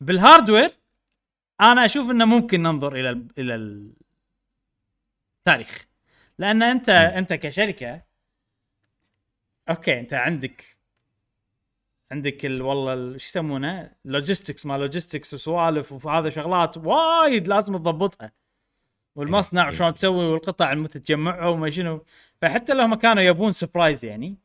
بال hardware أنا أشوف إنه ممكن ننظر إلى ال إلى التاريخ لأن انت. أنت كشركة okay أنت عندك عندك ال والله ال- شو يسمونه؟ logistics ما logistics وسوالف وهذا شغلات وايد لازم تضبطها. والمصنع إيه. شلون تسوي والقطع المتى تجمعها وما شنو فحتى لو هم كانوا يبون surprise يعني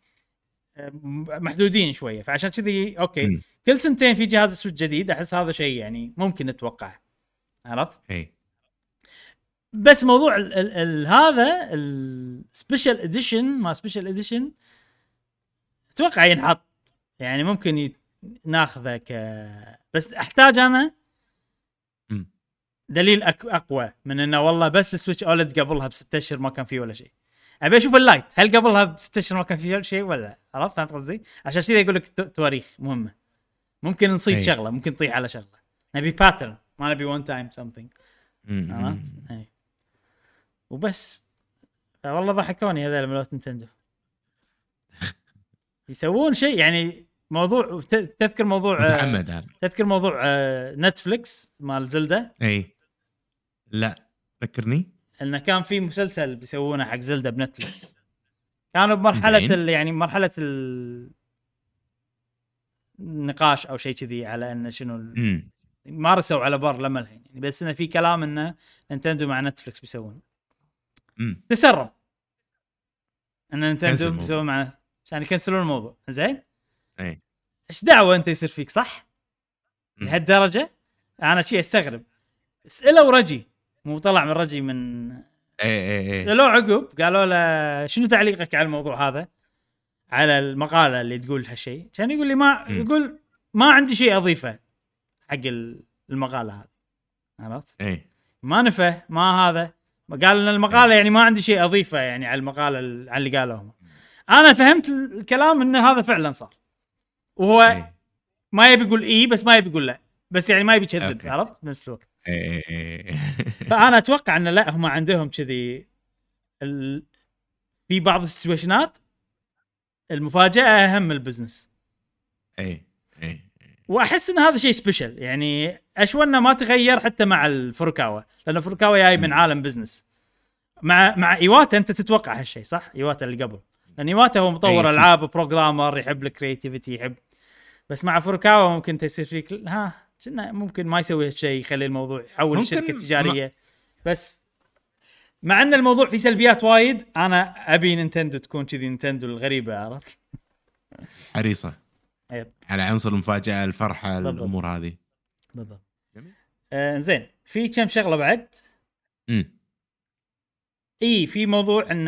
آه، محدودين شوية فعشان كذي okay مم. كل سنتين في جهاز سويتش جديد أحس هذا شيء يعني ممكن نتوقعه عرفت؟ اي بس موضوع ال ال ال هذا ال special edition ما special edition أتوقع ينحط يعني ممكن ناخذه ك بس أحتاج أنا. دليل. أقوى من إنه والله بس السويتش OLED قبلها بستة أشهر ما كان فيه ولا شيء. أبي أشوف ال Lite. هل قبلها بستة أشهر ما كان فيه شيء ولا؟ لا؟ عرفت؟ فهمت قصدي؟ عشان كذا يقول لك تواريخ مهمة. ممكن نصيد أي. شغلة ممكن تطيح على شغلة. نبي pattern ما نبي one time something. عرفت؟ اي وبس. والله ضحكوني هذول مالوت نينتندو. يسوون شيء يعني موضوع تذكر موضوع آه، متعمد هذا. تذكر موضوع آه، نتفلكس مال زلدة؟ اي لا. ذكرني انه كان في مسلسل بيسوونه حق زلدة بنتفلكس كانوا بمرحلة. ال يعني مرحلة ال النقاش أو شيء كذي على انه شنو ال- امم ما رسوا على بر لما الحين. يعني بس انه في كلام انه نينتندو مع نتفلكس بيسوون تسرب. إن نينتندو الموضوع. بيسوون معنا عشان يكنسلون الموضوع. زين؟ اي إيش دعوة أنت يصير فيك صح؟ لهالدرجة؟ أنا شيء أستغرب. سالوا رجي مو طلع من رجي من اي اي اي سألوه عقب قالوا له شنو تعليقك على الموضوع هذا؟ على المقالة اللي تقول هالشيء. كان يقول لي ما. يقول ما عندي شيء أضيفه حق ال- المقالة هذه. عرفت؟ اي ما نفى ما هذا. قال إن المقالة يعني ما عندي شيء أضيفه يعني على المقالة ال- على اللي قالوه. أنا فهمت الكلام انه هذا فعلا صار. وهو اي ما يبي يقول إي بس ما يبي يقول لا. بس يعني ما يبي يكذب. عرفت؟ بنفس الوقت. فأنا أتوقع إن لا هم عندهم كذي ال... في بعض ال situations المفاجأة أهم من ال business. اي اي وأحس إن هذا شيء special يعني اشوى إنه ما تغير حتى مع الفروكاوا لأن الفروكاوا جاي من. عالم business مع مع إيواتا أنت تتوقع هالشيء صح؟ إيواتا اللي قبل. لأن إيواتا هو مطور أكيد. ألعاب programmer يحب ال creativity يحب. بس مع فروكاوا ممكن أنت يصير فيك ها؟ كنا ممكن ما يسوي هالشيء يخلي الموضوع يحول شركة ما- تجارية بس مع أن الموضوع فيه سلبيات وايد أنا أبي نينتندو تكون كذي نينتندو الغريبة عرفت؟ حريصه يب. على عنصر المفاجأة الفرحة بالضبط. الأمور هذه بالضبط. آه زين في كم شغلة بعد امم إي في موضوع إن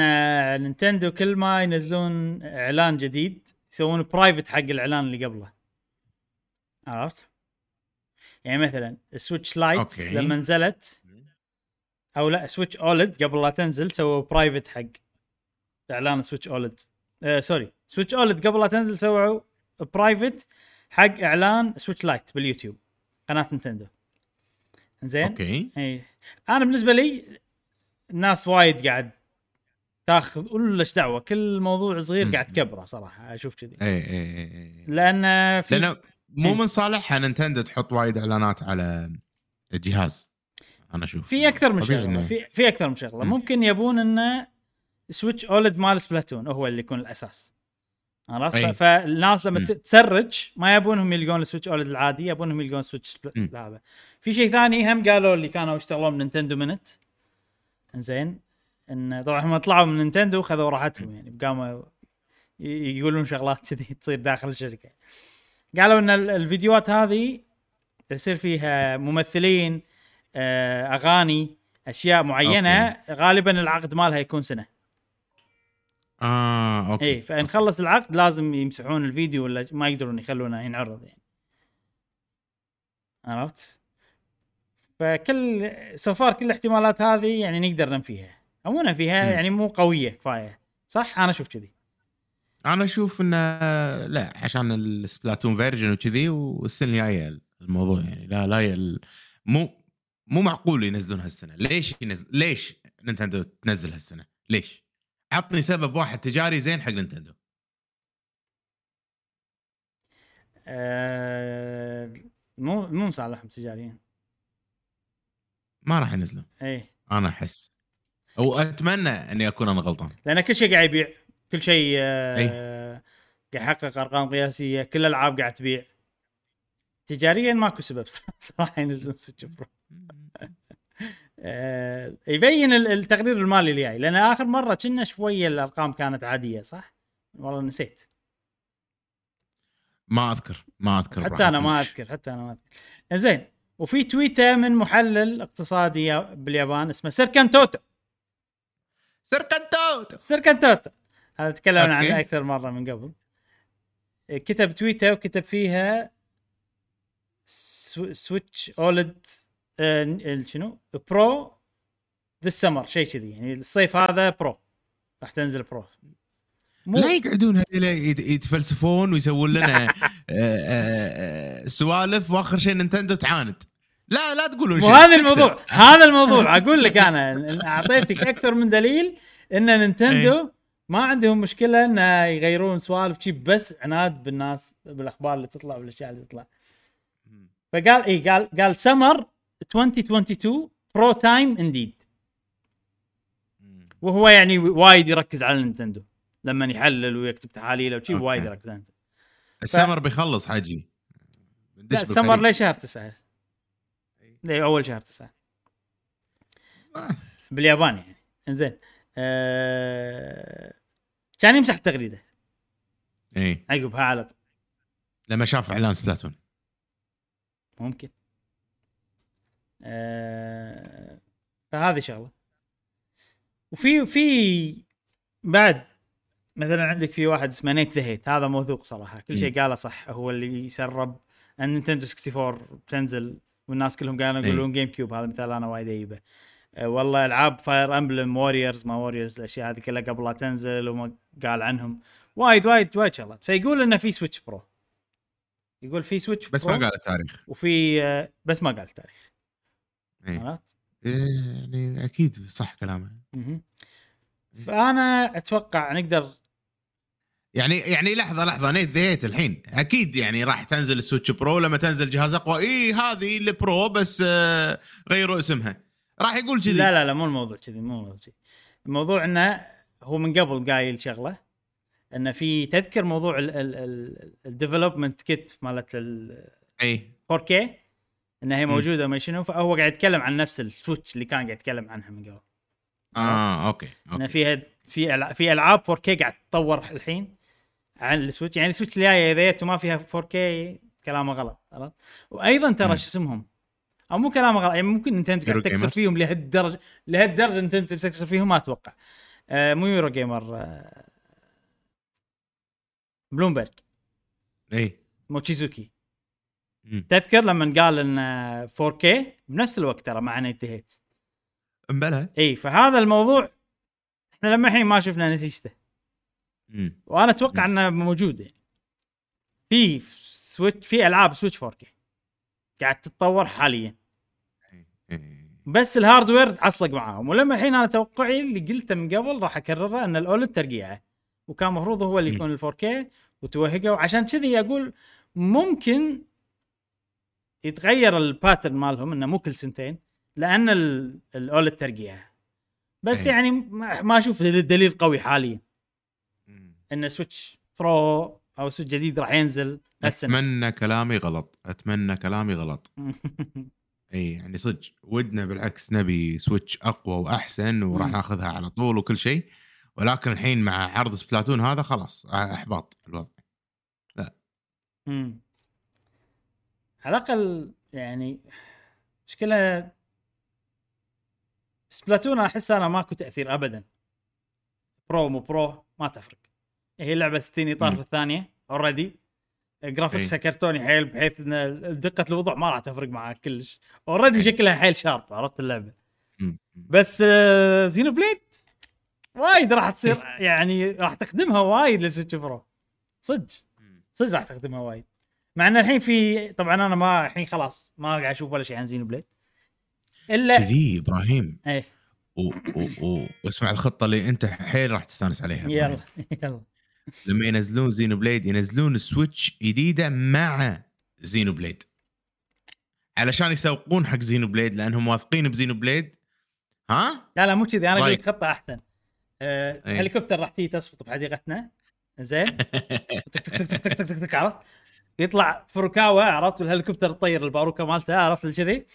نينتندو كل ما ينزلون إعلان جديد يسوون private حق الإعلان اللي قبله عرفت؟ يعني مثلا السويتش لايت. لما نزلت أو لا سويتش OLED قبل لا تنزل سووا private حق إعلان سويتش OLED آه sorry. سويتش OLED قبل لا تنزل سووا private حق إعلان سويتش لايت باليوتيوب. قناة نينتندو. زين أوكي. إي. أنا بالنسبة لي الناس وايد قاعد تاخذ إيش دعوة؟ كل موضوع صغير. قاعد تكبره صراحة أشوف كذي. إي إي إي. لأن في لأنه مو إيه. من صالحها نينتندو تحط وايد إعلانات على الجهاز أنا أشوف. في أكثر من شغلة في في أكثر من شغلة. مم. ممكن يبون إنه سويتش OLED مال سبلاتون هو اللي يكون الأساس. أي. ف- فالناس لما تسرج ما يبونهم يلقون السويتش OLED العادي يبونهم يلقون سويتش. هذا. في شيء ثاني هم قالوا اللي كانوا يشتغلون من نينتندو منت زين إن طبعا هم طلعوا من نينتندو وخذوا راحتهم يعني قاموا يقولون شغلات كذي تصير داخل الشركة. قالوا إن ال- الفيديوهات هذه يصير فيها ممثلين آه، أغاني أشياء معينة غالبا العقد مالها يكون سنة. آه أوكي. اي فإن خلص العقد لازم يمسحون الفيديو ولا ما يقدرون يخلونه ينعرض يعني. عرفت؟ فكل so far كل الاحتمالات هذه يعني نقدر ننفيها. أو مو ننفيها. يعني مو قوية كفاية. صح؟ أنا أشوف كذي. أنا أشوف انه لا عشان السبلاتون version وكذي والسنة الجاية الموضوع يعني لا لا ال... مو مو معقول ينزلون هالسنة. ليش ينزل ليش نينتندو تنزل هالسنة؟ ليش؟ عطني سبب واحد تجاري زين حق نينتندو. آه مو مو مصالحهم تجاريا. ما راح ينزلون. اي أنا أحس. وأتمنى إني أكون أنا غلطان. لأن كل شيء قاعد يبيع. كل شيء آه قاعد يحقق أرقام قياسية كل الألعاب قاعد تبيع. تجاريا ماكو سبب صراحة ينزلون سويتش برو يبين ال- التقرير المالي اللي جاي لأن آخر مرة كنا شوية الأرقام كانت عادية صح؟ والله نسيت. ما أذكر ما أذكر حتى أنا ما. أذكر حتى أنا ما أذكر. زين وفي تويته من محلل اقتصادي يا- باليابان اسمه سيركان توتو. سيركان توتو سيركان توتو. هذا تكلمنا. عنه أكثر مرة من قبل. كتب تويته وكتب فيها سو- سويتش OLED آه، شنو؟ برو this summer شيء كذي. يعني الصيف هذا برو. راح تنزل برو. مو لا يقعدون هذول يت- يتفلسفون ويسوون لنا آه، آه، سوالف وآخر شيء نينتندو تعاند. لا لا تقولون شيء. هذا. الموضوع. هذا الموضوع. أقول لك أنا أعطيتك أكثر من دليل إن نينتندو ما عندهم مشكلة إن يغيرون سوالف شي بس عناد بالناس بالأخبار اللي تطلع والأشياء اللي تطلع. فقال اي قال قال summer 2022 برو time indeed وهو يعني وايد يركز على نينتندو لما يحلل ويكتب تحاليله وشي. وايد يركز على نينتندو. السمر بيخلص حجي؟ لا سمر بالخريف. ليه شهر تسعة؟ ليه أول شهر تسعة. آه. باليابان يعني. إنزين. آه... كان يمسح التغريدة. إي. عقبها على طول. لما شاف إعلان سبلاتون. ممكن. آه... فهذه شغلة. وفي في بعد مثلا عندك في واحد اسمه نيت ذا هيت هذا موثوق صراحة. كل شيء قاله صح هو اللي يسرب. أن نينتندو 64 بتنزل والناس كلهم إي. يقولون جيم كيوب هذا مثال أنا وايد أجيبه. آه، والله ألعاب فاير امبلم ووريرز ما ووريرز الأشياء هذه كلها قبل لا تنزل وما قال عنهم. وايد وايد وايد شغلات. فيقول إنه في سويتش برو يقول في سويتش بس برو ما قال التاريخ. وفي آه، بس ما قال التاريخ. عرفت؟ يعني أكيد صح كلامه. فأنا أتوقع نقدر يعني يعني لحظة لحظة نيت ذا هيت الحين. أكيد يعني راح تنزل السويتش برو لما تنزل جهاز أقوى. اي هذه البرو بس آه، غيروا اسمها. راح يقول كذي. لا لا لا مو الموضوع كذي مو الموضوع كذي. الموضوع إنه هو من قبل قايل شغلة انه في تذكر موضوع ال development kit مالت ال اي 4K انها هي موجودة ما شنو فهو قاعد يتكلم عن نفس ال Switch اللي كان قاعد يتكلم عنها من قبل. آه okay انه okay فيها في في ألعاب 4K قاعد تطور الحين عن ال Switch يعني ال Switch الجاية اذا جت وما فيها 4K كلامه غلط عرفت؟ وأيضا ترى. شو اسمهم؟ أو مو كلامه غلط يعني ممكن نينتندو قاعد تكسر؟ فيهم لهالدرجة لهالدرجة نينتندو تكسر فيهم ما أتوقع آه مو يورو جيمر آه بلومبرج اي موتشيزوكي مم. تذكر لما قال إن 4K بنفس الوقت ترى مع نيت هيت أمبلا اي فهذا الموضوع إحنا لما الحين ما شفنا نتيجته مم. وأنا أتوقع إنه موجود يعني في Switch في ألعاب Switch 4K قاعد تتطور حاليا. بس ال hardware معصلق معاهم. ولما الحين أنا توقعي اللي قلته من قبل راح أكرره أن ال OLED ترقيعه. وكان المفروض هو اللي. يكون ال 4K وتوهقه. وعشان كذي أقول ممكن يتغير ال pattern مالهم إنه مو كل سنتين لأن ال- ال OLED ترقيعه. بس إيه. يعني ما أشوف دليل قوي حاليا. إن Switch Pro أو Switch جديد راح ينزل هالسنة. أتمنى كلامي غلط. أتمنى كلامي غلط. إي يعني صدق ودنا بالعكس نبي Switch أقوى وأحسن وراح مم. ناخذها على طول وكل شيء ولكن الحين مع عرض Splatoon هذا خلاص إحباط الوضع مم. على الأقل يعني مشكلة Splatoon أحس أنا ماكو تأثير ابدا Pro مو Pro ما تفرق هي لعبة 60 إطار. في الثانية already graphics ها كرتوني حيل بحيث إن دقة الوضوح ما راح تفرق معك كلش. already. شكلها حيل sharp عرفت اللعبة. بس آه، Xenoblade وايد راح تصير يعني راح تخدمها وايد ل Switch Pro صدق. صدق راح تخدمها وايد. مع إن الحين في طبعا أنا ما الحين خلاص ما قاعد أشوف ولا شيء عن Xenoblade إلا كذي إبراهيم. إيه. و- و- و- واسمع الخطة اللي أنت حيل راح تستانس عليها يلا. يلا. لما ينزلون Xenoblade ينزلون Switch جديدة مع Xenoblade. علشان يسوقون حق Xenoblade لأنهم واثقين ب Xenoblade. ها؟ لا لا مو كذي. أنا أقول لك خطة أحسن. أه إيه. هليكوبتر راح تيجي تصفط بحديقتنا. زين. تك تك تك تك تك تك تك عرفت؟ يطلع فوروكاوا عرفت؟ والهليكوبتر يطير الباروكه مالته عرفت؟ كذي.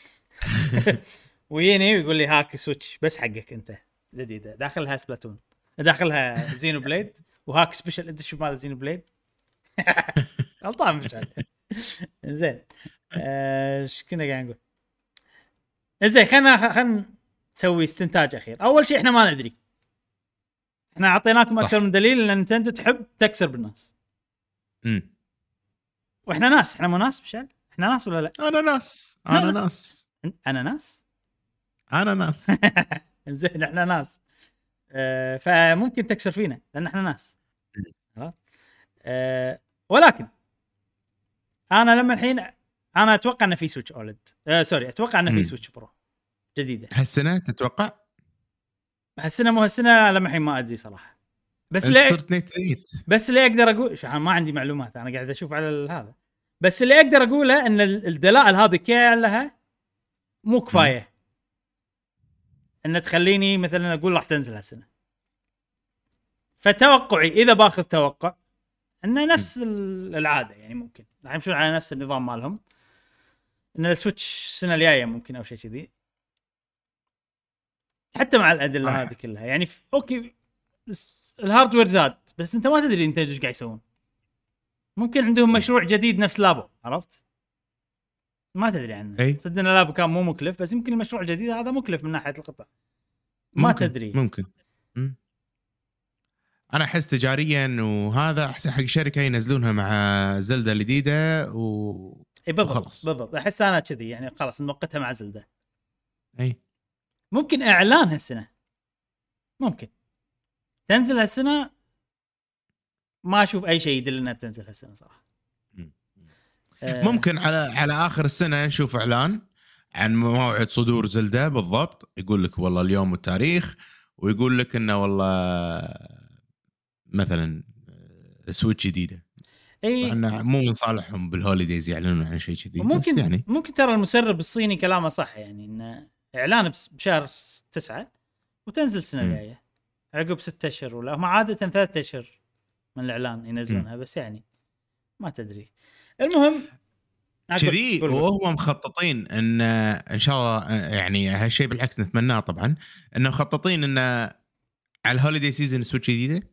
ويجيني ويقول لي هاك Switch بس حقك أنت. جديدة. داخلها Splatoon. داخلها Xenoblade. وهاك special edition مال Xenoblade. غلطان مش عارف. زين. آه، إيش كنا قاعد نقول؟ زين خلينا خلينا نسوي استنتاج أخير. أول شيء إحنا ما ندري. إحنا أعطيناكم. أكثر من دليل إن نينتندو تحب تكسر بالناس. امم وإحنا ناس. إحنا مو ناس مشعل إحنا ناس ولا لا؟ أنا ناس. أنا. ناس. أنا ناس؟ أنا ناس. زين إحنا ناس. آه فممكن تكسر فينا لأن إحنا ناس. خلاص آه. ولكن أنا لما الحين أنا أتوقع إنه في Switch OLED آه sorry أتوقع إنه في. Switch Pro جديدة. هالسنة تتوقع؟ هالسنة مو هالسنة لما الحين ما أدري صراحة. بس ليه؟ صرت Nate threat بس اللي أقدر أقول ما عندي معلومات أنا قاعد أشوف على هذا. بس اللي أقدر أقوله إن ال- الدلائل هذه كلها مو كفاية. إن تخليني مثلا أقول راح تنزل هالسنة. فتوقعي إذا بأخذ توقع انه نفس ال- العادة يعني ممكن. راح يمشون على نفس النظام مالهم. إن ال Switch السنة الجاية ممكن أو شيء كذي. حتى مع الأدلة آه. هذه كلها. يعني okay ال hardware زاد بس أنت ما تدري أنت إيش قاعد يسوون. ممكن عندهم مشروع جديد نفس Labo عرفت؟ ما تدري عنه أي. صدق إن Labo كان مو مكلف بس يمكن المشروع الجديد هذا مكلف من ناحية القطع ما ممكن. تدري. ممكن مم. أنا أحس تجاريا وهذا احسن حق شركة ينزلونها مع زلدة الجديدة و إي بالضبط. بالضبط أحس أنا كذي يعني خلاص نوقّتها مع زلدة إي ممكن إعلان هالسنة ممكن تنزل هالسنة ما أشوف أي شيء يدل إنها بتنزل هالسنة صراحة ممكن على على آخر السنة نشوف إعلان عن موعد صدور زلدة بالضبط. يقول لك والله اليوم والتاريخ ويقول لك إنه والله مثلا Switch جديدة. إي. مو من صالحهم بال holidays يعلنون عن شيء كذي ممكن يعني. ممكن ترى المسرب الصيني كلامه صح يعني انه إعلان بشهر تسعة وتنزل السنة. الجاية. عقب ستة أشهر ولا هم عادة ثلاثة أشهر من الإعلان ينزلونها بس يعني ما تدري. المهم كذي. وهم مخططين إن إن شاء الله يعني هالشيء بالعكس نتمناه طبعا إنه مخططين انه على ال holiday season Switch جديدة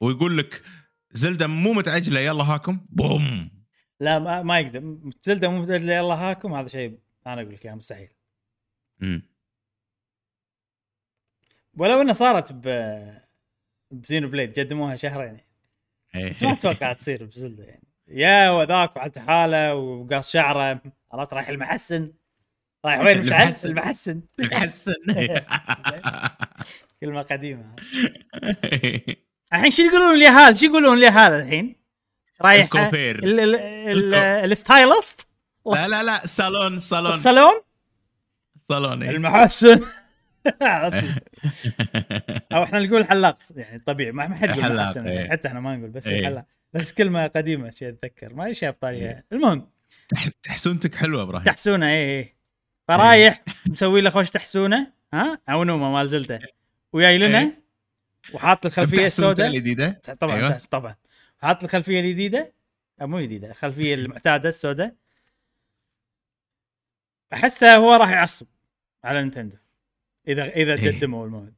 ويقول لك زلده مو متأجلة يلا هاكم بوم لا ما, ما يقدر زلده مو متأجلة، يلا هاكم هذا شيء أنا أقول لك إياه مستحيل مم. ولو انها صارت ب بزينو بليد قدموها شهرين إيه. بس ما أتوقع تصير بزلدة يعني يا وذاك وحالته حاله وقاص شعره. عرفت رايح المحسن. رايح وين؟ مشعل المحسن. المحسن. محسن كلمة قديمة. الحين شو يقولون اليهال شو يقولون اليهال الحين؟ رايح الكوفير. ال- ال- ال- ال stylist؟ لا لا لا. صالون صالون الصالون صالون إيه. المحسن؟ أو إحنا نقول حلاق يعني طبيعي ما حد يقول حلاق، إيه. حتى إحنا ما نقول بس إيه. حلاق. بس كلمه قديمة شيء أتذكر. ما شيء بطاريها المهم. تح- تحسونتك حلوة إبراهيم. تحسونه اي اي فرايح مسوي له خوش تحسونه ها؟ أو نومه مال زلدة. وجاي لنا إيه. وحاط الخلفية السوداء. الجديدة؟ طبعا أيوة. طبعا. حاط الخلفية الجديدة. أو مو جديدة الخلفية المعتادة السوداء. أحسه هو راح يعصب على نينتندو. اذا إذا إيه. قدموا الموعد.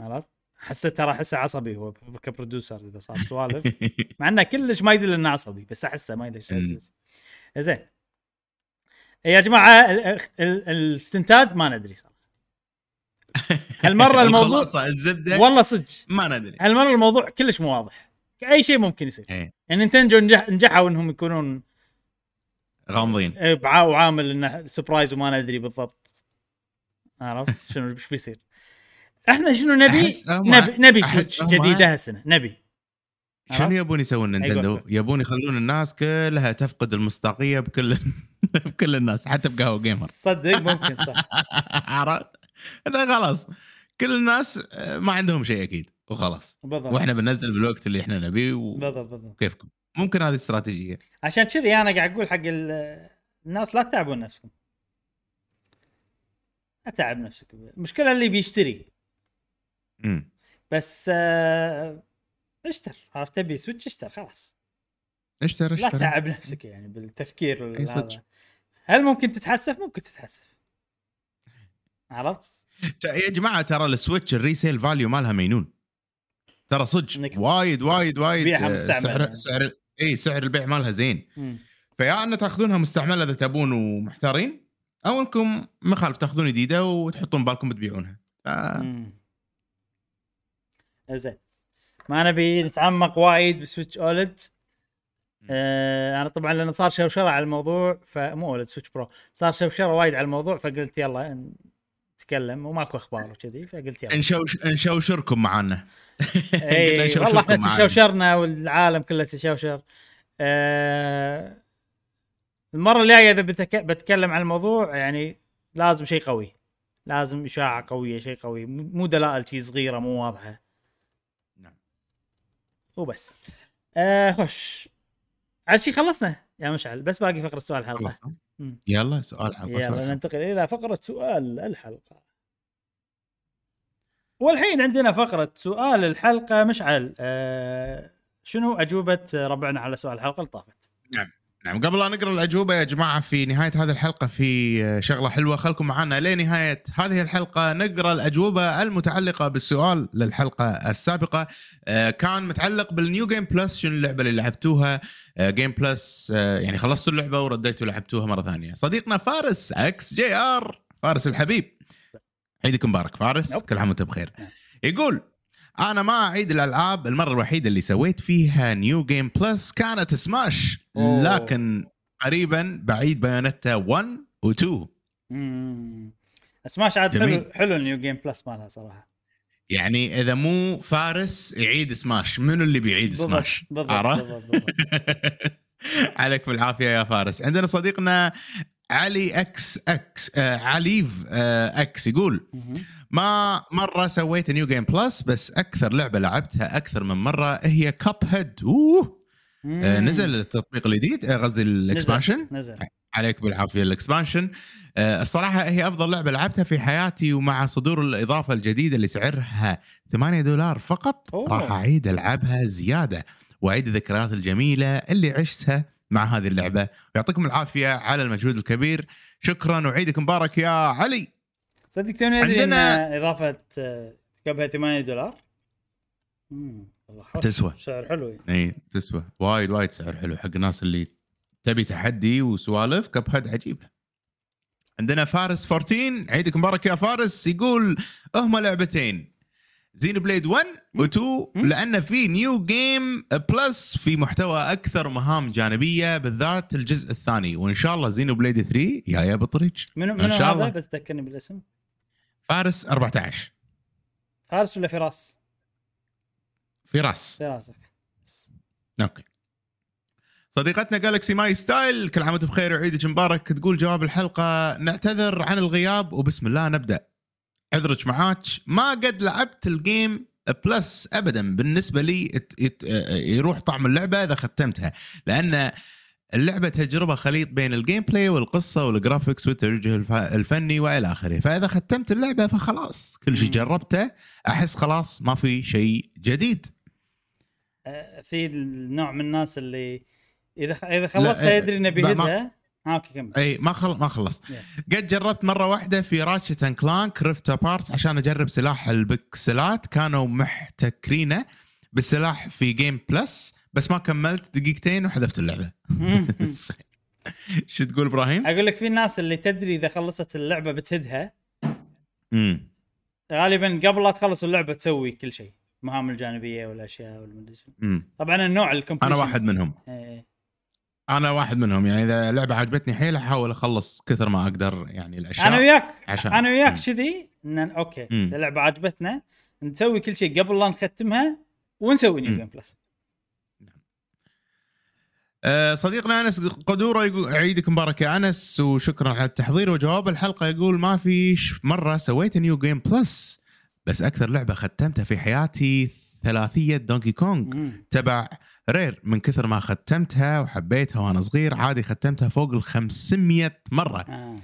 عرفت؟ حسيت ترى أحسه عصبي هو كبرودوسر إذا صار سوالف. مع إنه كلش ما يدل إنه عصبي بس أحسه ما يدري. أحس. زين. يا جماعة ال- ال- الاستنتاج ما ندري صراحة. هالمرة الموضوع الزبدة والله صدق. ما ندري. هالمرة الموضوع كلش مو واضح. أي شيء ممكن يصير. إيه. يعني نينتندو نجح نجحوا إنهم يكونون غامضين. إيه، وعامل إنه surprise وما ندري بالضبط. عرفت؟ شنو إيش بيصير؟ إحنا شنو نبي؟ نبي نبي Switch جديده هالسنه نبي. شنو؟ يبون يسوون نينتندو؟ أيوة. يبون يخلون الناس كلها تفقد المصداقية بكل بكل الناس حتى بقهوة Gamer صدق؟ ممكن صح. عرفت؟ خلاص. كل الناس آه، ما عندهم شيء أكيد وخلاص. بالضبط. وإحنا بننزل بالوقت اللي إحنا نبيه بالضبط بالضبط. وكيفكم ممكن هذه استراتيجية. عشان كذي أنا قاعد أقول حق ال- الناس لا تتعبون نفسكم. لا تتعب نفسك. المشكلة اللي بيشتري. امم بس آه، اشتر عرفت تبي Switch اشتر خلاص اشتر لا اشتر تتعب نفسك يعني بالتفكير صدق. هذا هل ممكن تتحسف؟ ممكن تتحسف عرفت؟ يا جماعة ترى ال Switch ال resale value مالها مينون ترى صدق وايد وايد وايد آه، سعر يعني. سعر إي سعر البيع مالها زين مم. فيا أن تأخذونها مستعملة إذا تبون ومحتارين أو أنكم ما خالف تأخذون جديدة وتحطون بالكم ف... مم. زين. ما نبي نتعمق وايد ب Switch OLED. آه أنا طبعا لأن صار شوشرة على الموضوع فمو OLED Switch Pro. صار شوشرة وايد على الموضوع فقلت يلا نتكلم. وماكو أخبار وكذي فقلت يلا. نشوش نشوشركم معانا. اي والله إحنا. تشوشرنا والعالم كله تشوشر. آه المرة الجاية إذا بتك... بتكلم عن الموضوع يعني لازم شيء قوي. لازم إشاعة قوية شيء قوي. مو دلائل شيء صغيرة مو واضحة. وبس. آه خش على شيء خلصنا؟ يا مشعل بس باقي فقرة سؤال الحلقة. يلا سؤال حلقة يلا. ننتقل إلى فقرة سؤال الحلقة. والحين عندنا فقرة سؤال الحلقة مشعل آه شنو أجوبة ربعنا على سؤال الحلقة اللي طافت؟ نعم. قبل لا نقرأ الأجوبة يا جماعة في نهاية هذه الحلقة في شغلة حلوة. خلكم معنا لنهاية هذه الحلقة نقرأ الأجوبة المتعلقة بالسؤال للحلقة السابقة. آه، كان متعلق بال new game plus شنو اللعبة اللي لعبتوها؟ game plus يعني خلصتوا اللعبة ورديتوا لعبتوها مرة ثانية. صديقنا فارس XGR فارس الحبيب. عيدك مبارك فارس نوب. كل عام وانت بخير. نعم. يقول أنا ما أعيد الألعاب المرة الوحيدة اللي سويت فيها new game plus كانت Smash أوه. لكن قريبا بعيد Bayonetta 1 و2 مم. سماش عاد. حلو حلو ال new game plus مالها صراحة يعني إذا مو فارس يعيد سماش منو اللي بيعيد سماش؟ بالضبط, بالضبط. عليك بالعافية يا فارس عندنا صديقنا علي إكس إكس آه عليف آه X يقول. ما مرة سويت new game plus بس أكثر لعبة لعبتها أكثر من مرة هي Cuphead اوه آه. نزل التطبيق الجديد آه، قصدي ال expansion نزل عليك بالعافية ال expansion آه، الصراحة هي أفضل لعبة لعبتها في حياتي ومع صدور الإضافة الجديدة اللي سعرها 8 دولار فقط أوه. راح أعيد ألعبها زيادة وأعيد الذكريات الجميلة اللي عشتها مع هذه اللعبة. ويعطيكم العافية على المجهود الكبير. شكرا وعيدك مبارك يا علي. صدق توني أدري إن عندنا- إضافة آه، تكبها 8 دولار. مم. والله حلو. تسوى. سعر حلو. إي إيه، تسوى. وايد وايد سعر حلو. حق الناس اللي تبي تحدي وسوالف Cuphead عجيبة. عندنا فارس 14 عيدك مبارك يا فارس. يقول هما لعبتين. Xenoblade 1 و2 مم. لأن في new game plus في محتوى أكثر مهام جانبية بالذات الجزء الثاني. وإن شاء الله Xenoblade 3 جاية بالطريق. منو منو هذا. بس ذكرني بالاسم. فارس 14 فارس ولا فراس؟ فراس. فراس أوكي أوكي. صديقتنا Galaxy My Style كل عام وأنتم بخير وعيدك مبارك تقول جواب الحلقة. نعتذر عن الغياب وبسم الله نبدأ. عذرك معاك. ما قد لعبت ال game plus ابدا. بالنسبة لي ات- ات- يروح طعم اللعبة إذا ختمتها. لأن اللعبة تجربة خليط بين ال gameplay والقصة وال graphics والتوجه الف- الفني وإلى آخره. فإذا ختمت اللعبة فخلاص. كل شيء. جربته أحس خلاص ما في شيء جديد. آه، في النوع من الناس اللي إذا. إذا خلصها لا، يدري إنه بيهدها ها okay كمل. إي ما خل... ما خلصت. قد جربت مرة واحدة في Ratchet & Clank Rift Apart عشان أجرب سلاح ال pixelات. كانوا محتكرينه بالسلاح في game plus بس ما كملت دقيقتين وحذفت اللعبة. شو تقول إبراهيم؟ أقول لك في الناس اللي تدري إذا خلصت اللعبة بتهدها. امم غالبا قبل لا تخلص اللعبة تسوي كل شيء. المهام الجانبية والأشياء والمدري طبعا النوع ال completion أنا واحد منهم. إيه. أنا واحد منهم يعني إذا لعبة عجبتني حيل أحاول أخلص كثر ما أقدر يعني الأشياء أنا وياك عشان- أنا وياك. كذي إن okay مم. إذا اللعبه عجبتنا نسوي كل شيء قبل لا نختمها ونسوي نيو. جيم بلس صديقنا أنس قدورة يقول عيدك مبارك يا أنس وشكرا على التحضير وجواب الحلقة يقول ما في مرة سويت new game plus بس أكثر لعبة ختمتها في حياتي ثلاثية دونكي كونغ. تبع رير من كثر ما ختمتها وحبيتها وأنا صغير عادي ختمتها فوق ال 500 مرة آه.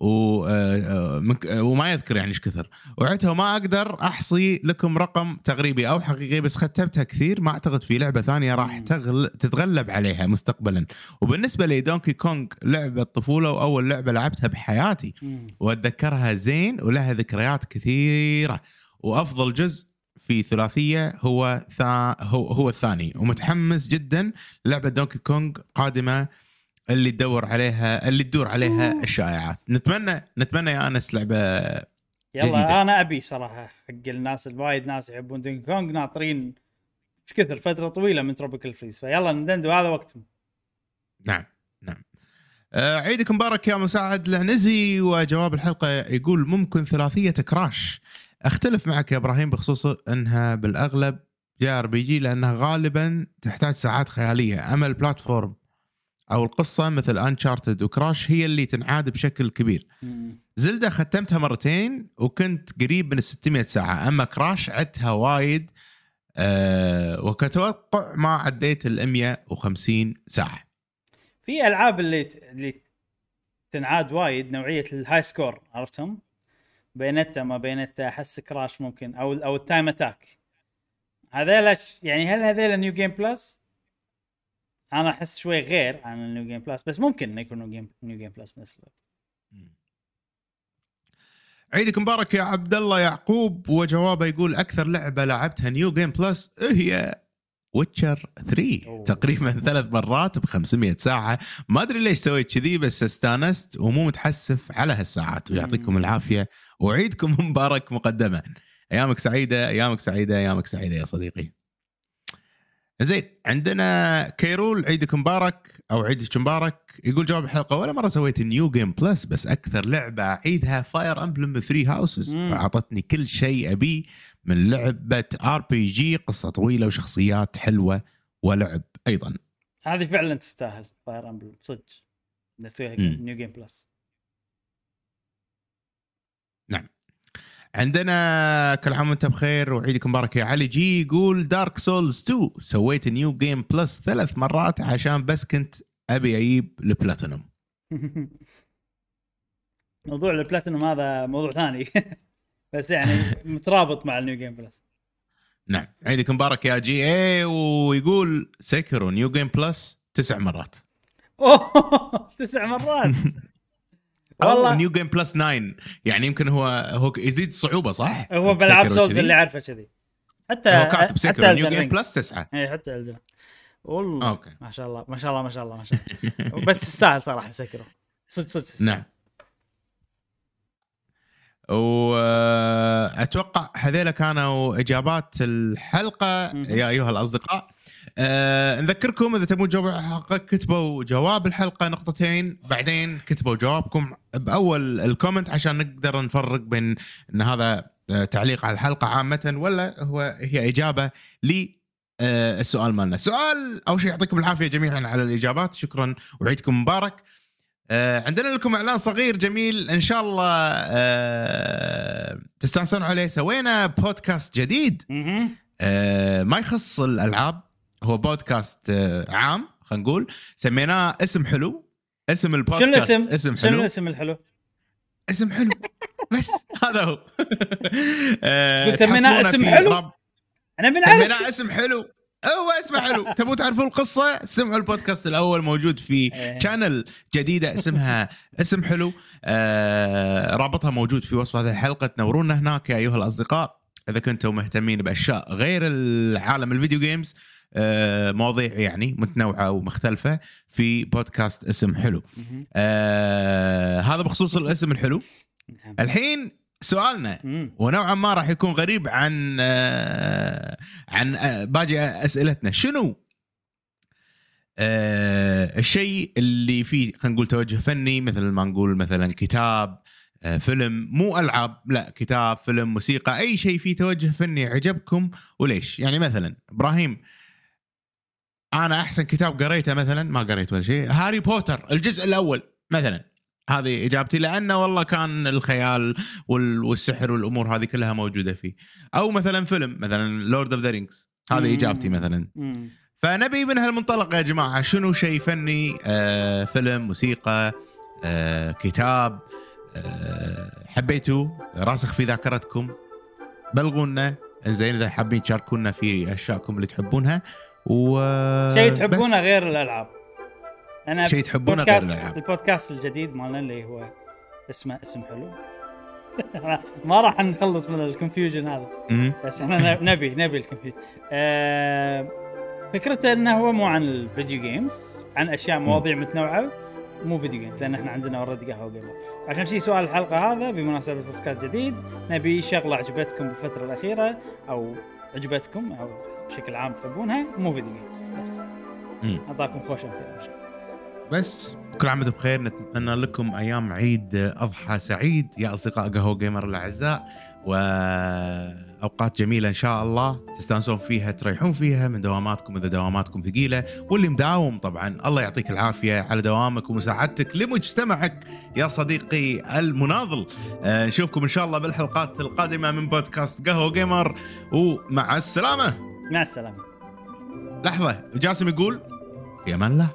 و آه، آه، آه، وما يذكر يعني إيش كثر وعدتها وما أقدر أحصي لكم رقم تغريبي أو حقيقي بس ختمتها كثير ما أعتقد في لعبة ثانية راح. تغل... تتغلب عليها مستقبلا وبالنسبة لي دونكي كونغ لعبة طفوله وأول لعبة لعبتها بحياتي. وأتذكرها زين ولها ذكريات كثيرة وأفضل جزء في ثلاثية هو ثا هو, هو الثاني. ومتحمس جدا لعبة دونكي كونغ قادمة اللي تدور عليها اللي تدور عليها الشائعات. نتمنى نتمنى يا أنس لعبة يلا جديدة. أنا أبي صراحة حق الناس الوايد ناس يحبون دونكي كونغ ناطرين إيش كثر فترة طويلة من تروبيكال فريز فيلا نندندو هذا وقتهم. نعم نعم. آه، عيدك مبارك يا مساعد العنزي وجواب الحلقة يقول ممكن ثلاثية كراش أختلف معك يا إبراهيم بخصوص إنها بالأغلب JRPG لأنها غالبا تحتاج ساعات خيالية أما ال platform أو القصة مثل انشارتد وكراش هي اللي تنعاد بشكل كبير زيلدا ختمتها مرتين وكنت قريب من ال 600 ساعة أما كراش عدتها وايد أه وكتوقع ما عديت ال 150 ساعة في ألعاب اللي. اللي تنعاد وايد نوعية ال high score عرفتهم؟ بينتا ما بينتا أحس كراش ممكن أو أو ال time attack هذيلا يعني هل هذيلا new game plus؟ أنا أحس شوي غير عن ال new game plus بس ممكن إنه game new game plus بنفس الوقت عيدك مبارك يا عبد الله يعقوب وجوابه يقول أكثر لعبة لعبتها new game plus هي ويتشر 3 أوه. تقريبا ثلاث مرات ب 500 ساعة ما أدري ليش سويت كذي بس استانست ومو متحسف على هالساعات ويعطيكم مم. وعيدكم مبارك مقدما. أيامك سعيدة أيامك سعيدة أيامك سعيدة يا صديقي. زين عندنا كيرول عيدك مبارك أو عيدك مبارك يقول جواب الحلقة ولا مرة سويت new game plus بس أكثر لعبة أعيدها فاير امبلم 3 هاوسز. اعطتني كل شيء ابيه من لعبة RPG قصة طويلة وشخصيات حلوة ولعب أيضا. هذه فعلا تستاهل فاير امبلم صدق. نسويها. new game plus عندنا كل عام وانت بخير وعيدك مبارك يا علي. جي يقول دارك سولز 2 سويت new game plus ثلاث مرات عشان بس كنت أبي أجيب البلاتينوم موضوع البلاتينوم هذا موضوع ثاني. بس يعني مترابط مع ال new game plus نعم. عيدك مبارك يا جي اي ويقول سيكرو new game plus تسع مرات. أوه تسع مرات. والله new game plus 9 يعني يمكن هو هو يزيد صعوبة صح؟ هو بالعاب سولز؟ اللي اعرفه كذي حتى هو كاتب حتى new game. plus تسعة اي حتى الدن والله أوكي ما شاء الله ما شاء الله ما شاء الله ما شاء الله بس تستاهل صراحة سيكرو صدق صدق. نعم واتوقع هذيلا كانوا اجابات الحلقة. يا أيها الأصدقاء أه نذكركم إذا تبون جواب الحلقة كتبوا جواب الحلقة نقطتين بعدين كتبوا جوابكم بأول ال comment عشان نقدر نفرق بين إن هذا آه، تعليق على الحلقة عامة ولا هو هي إجابة ل آه، السؤال مالنا. سؤال اول شيء يعطيكم العافية جميعا على الإجابات. شكرا وعيدكم مبارك. آه، عندنا لكم إعلان صغير جميل إن شاء الله تستانسون عليه. سوينا بودكاست جديد. ما يخص الألعاب هو بودكاست آه، عام خلينا نقول. سميناه اسم حلو. اسم شنو البودكاست الاسم؟ اسم؟ شنو حلو. الاسم الحلو؟ اسم حلو. بس هذا هو. آه، سميناه اسم حلو؟ راب- أنا بنعرف. سميناه اسم حلو. هو اسمه حلو. تبون تعرفون القصة؟ سمعوا البودكاست الأول موجود في إيه. channel جديدة اسمها اسم حلو. آه رابطها موجود في وصف هذه الحلقة. تنورونا هناك يا أيها الأصدقاء. إذا كنتم مهتمين بأشياء غير العالم ال video games آه مواضيع يعني متنوعة ومختلفة في بودكاست اسم حلو. آه هذا بخصوص الاسم الحلو نعم. الحين سؤالنا. ونوعا ما راح يكون غريب عن آه، عن آه، باقي أسئلتنا شنو آه، الشيء اللي فيه خلينا نقول توجه فني مثل ما نقول مثلا كتاب آه، فيلم مو ألعاب لا كتاب فيلم موسيقى أي شيء فيه توجه فني عجبكم وليش يعني مثلا إبراهيم أنا أحسن كتاب قريته مثلا ما قريت ولا شيء هاري بوتر الجزء الأول مثلا. هذه إجابتي لأنه والله كان الخيال وال- والسحر والأمور هذه كلها موجودة فيه. أو مثلا فيلم مثلا لورد اوف ذا رينجز هذه. إجابتي مثلا. فنبي من هالمنطلق يا جماعة شنو شيء فني؟ آه فيلم موسيقى آه كتاب آه حبيتوا راسخ في ذاكرتكم. بلغونا. إنزين إذا حابين تشاركونا في أشياءكم اللي تحبونها. و شيء تحبونه بس. غير الألعاب أنا شيء تحبونه غير الألعاب. البودكاست الجديد مالنا اللي هو اسمه اسم حلو ما راح نخلص من ال confusion هذا. بس إحنا نبي نبي ال confusion آه فكرته إنه هو مو عن ال video games عن أشياء مواضيع متنوعة مو video games لأن إحنا عندنا already قهوة جيمر عشان شي سؤال الحلقة هذا بمناسبة بودكاست جديد نبي شغلة عجبتكم بالفترة الأخيرة أو عجبتكم أو بشكل عام تحبونها مو video games بس. أعطاكم خوش امثله إن شاء الله. بس كل عام وأنتم بخير. نتمنى لكم أيام عيد أضحى سعيد. يا أصدقاء قهوة جيمر الأعزاء وأوقات جميلة إن شاء الله. تستانسون فيها تريحون فيها من دواماتكم إذا دواماتكم ثقيلة. واللي مداوم طبعا الله يعطيك العافية على دوامك ومساعدتك لمجتمعك. يا صديقي المناضل آه، نشوفكم إن شاء الله بالحلقات القادمة من بودكاست قهوة جيمر ومع السلامة. مع السلامة. لحظة جاسم يقول في أمان الله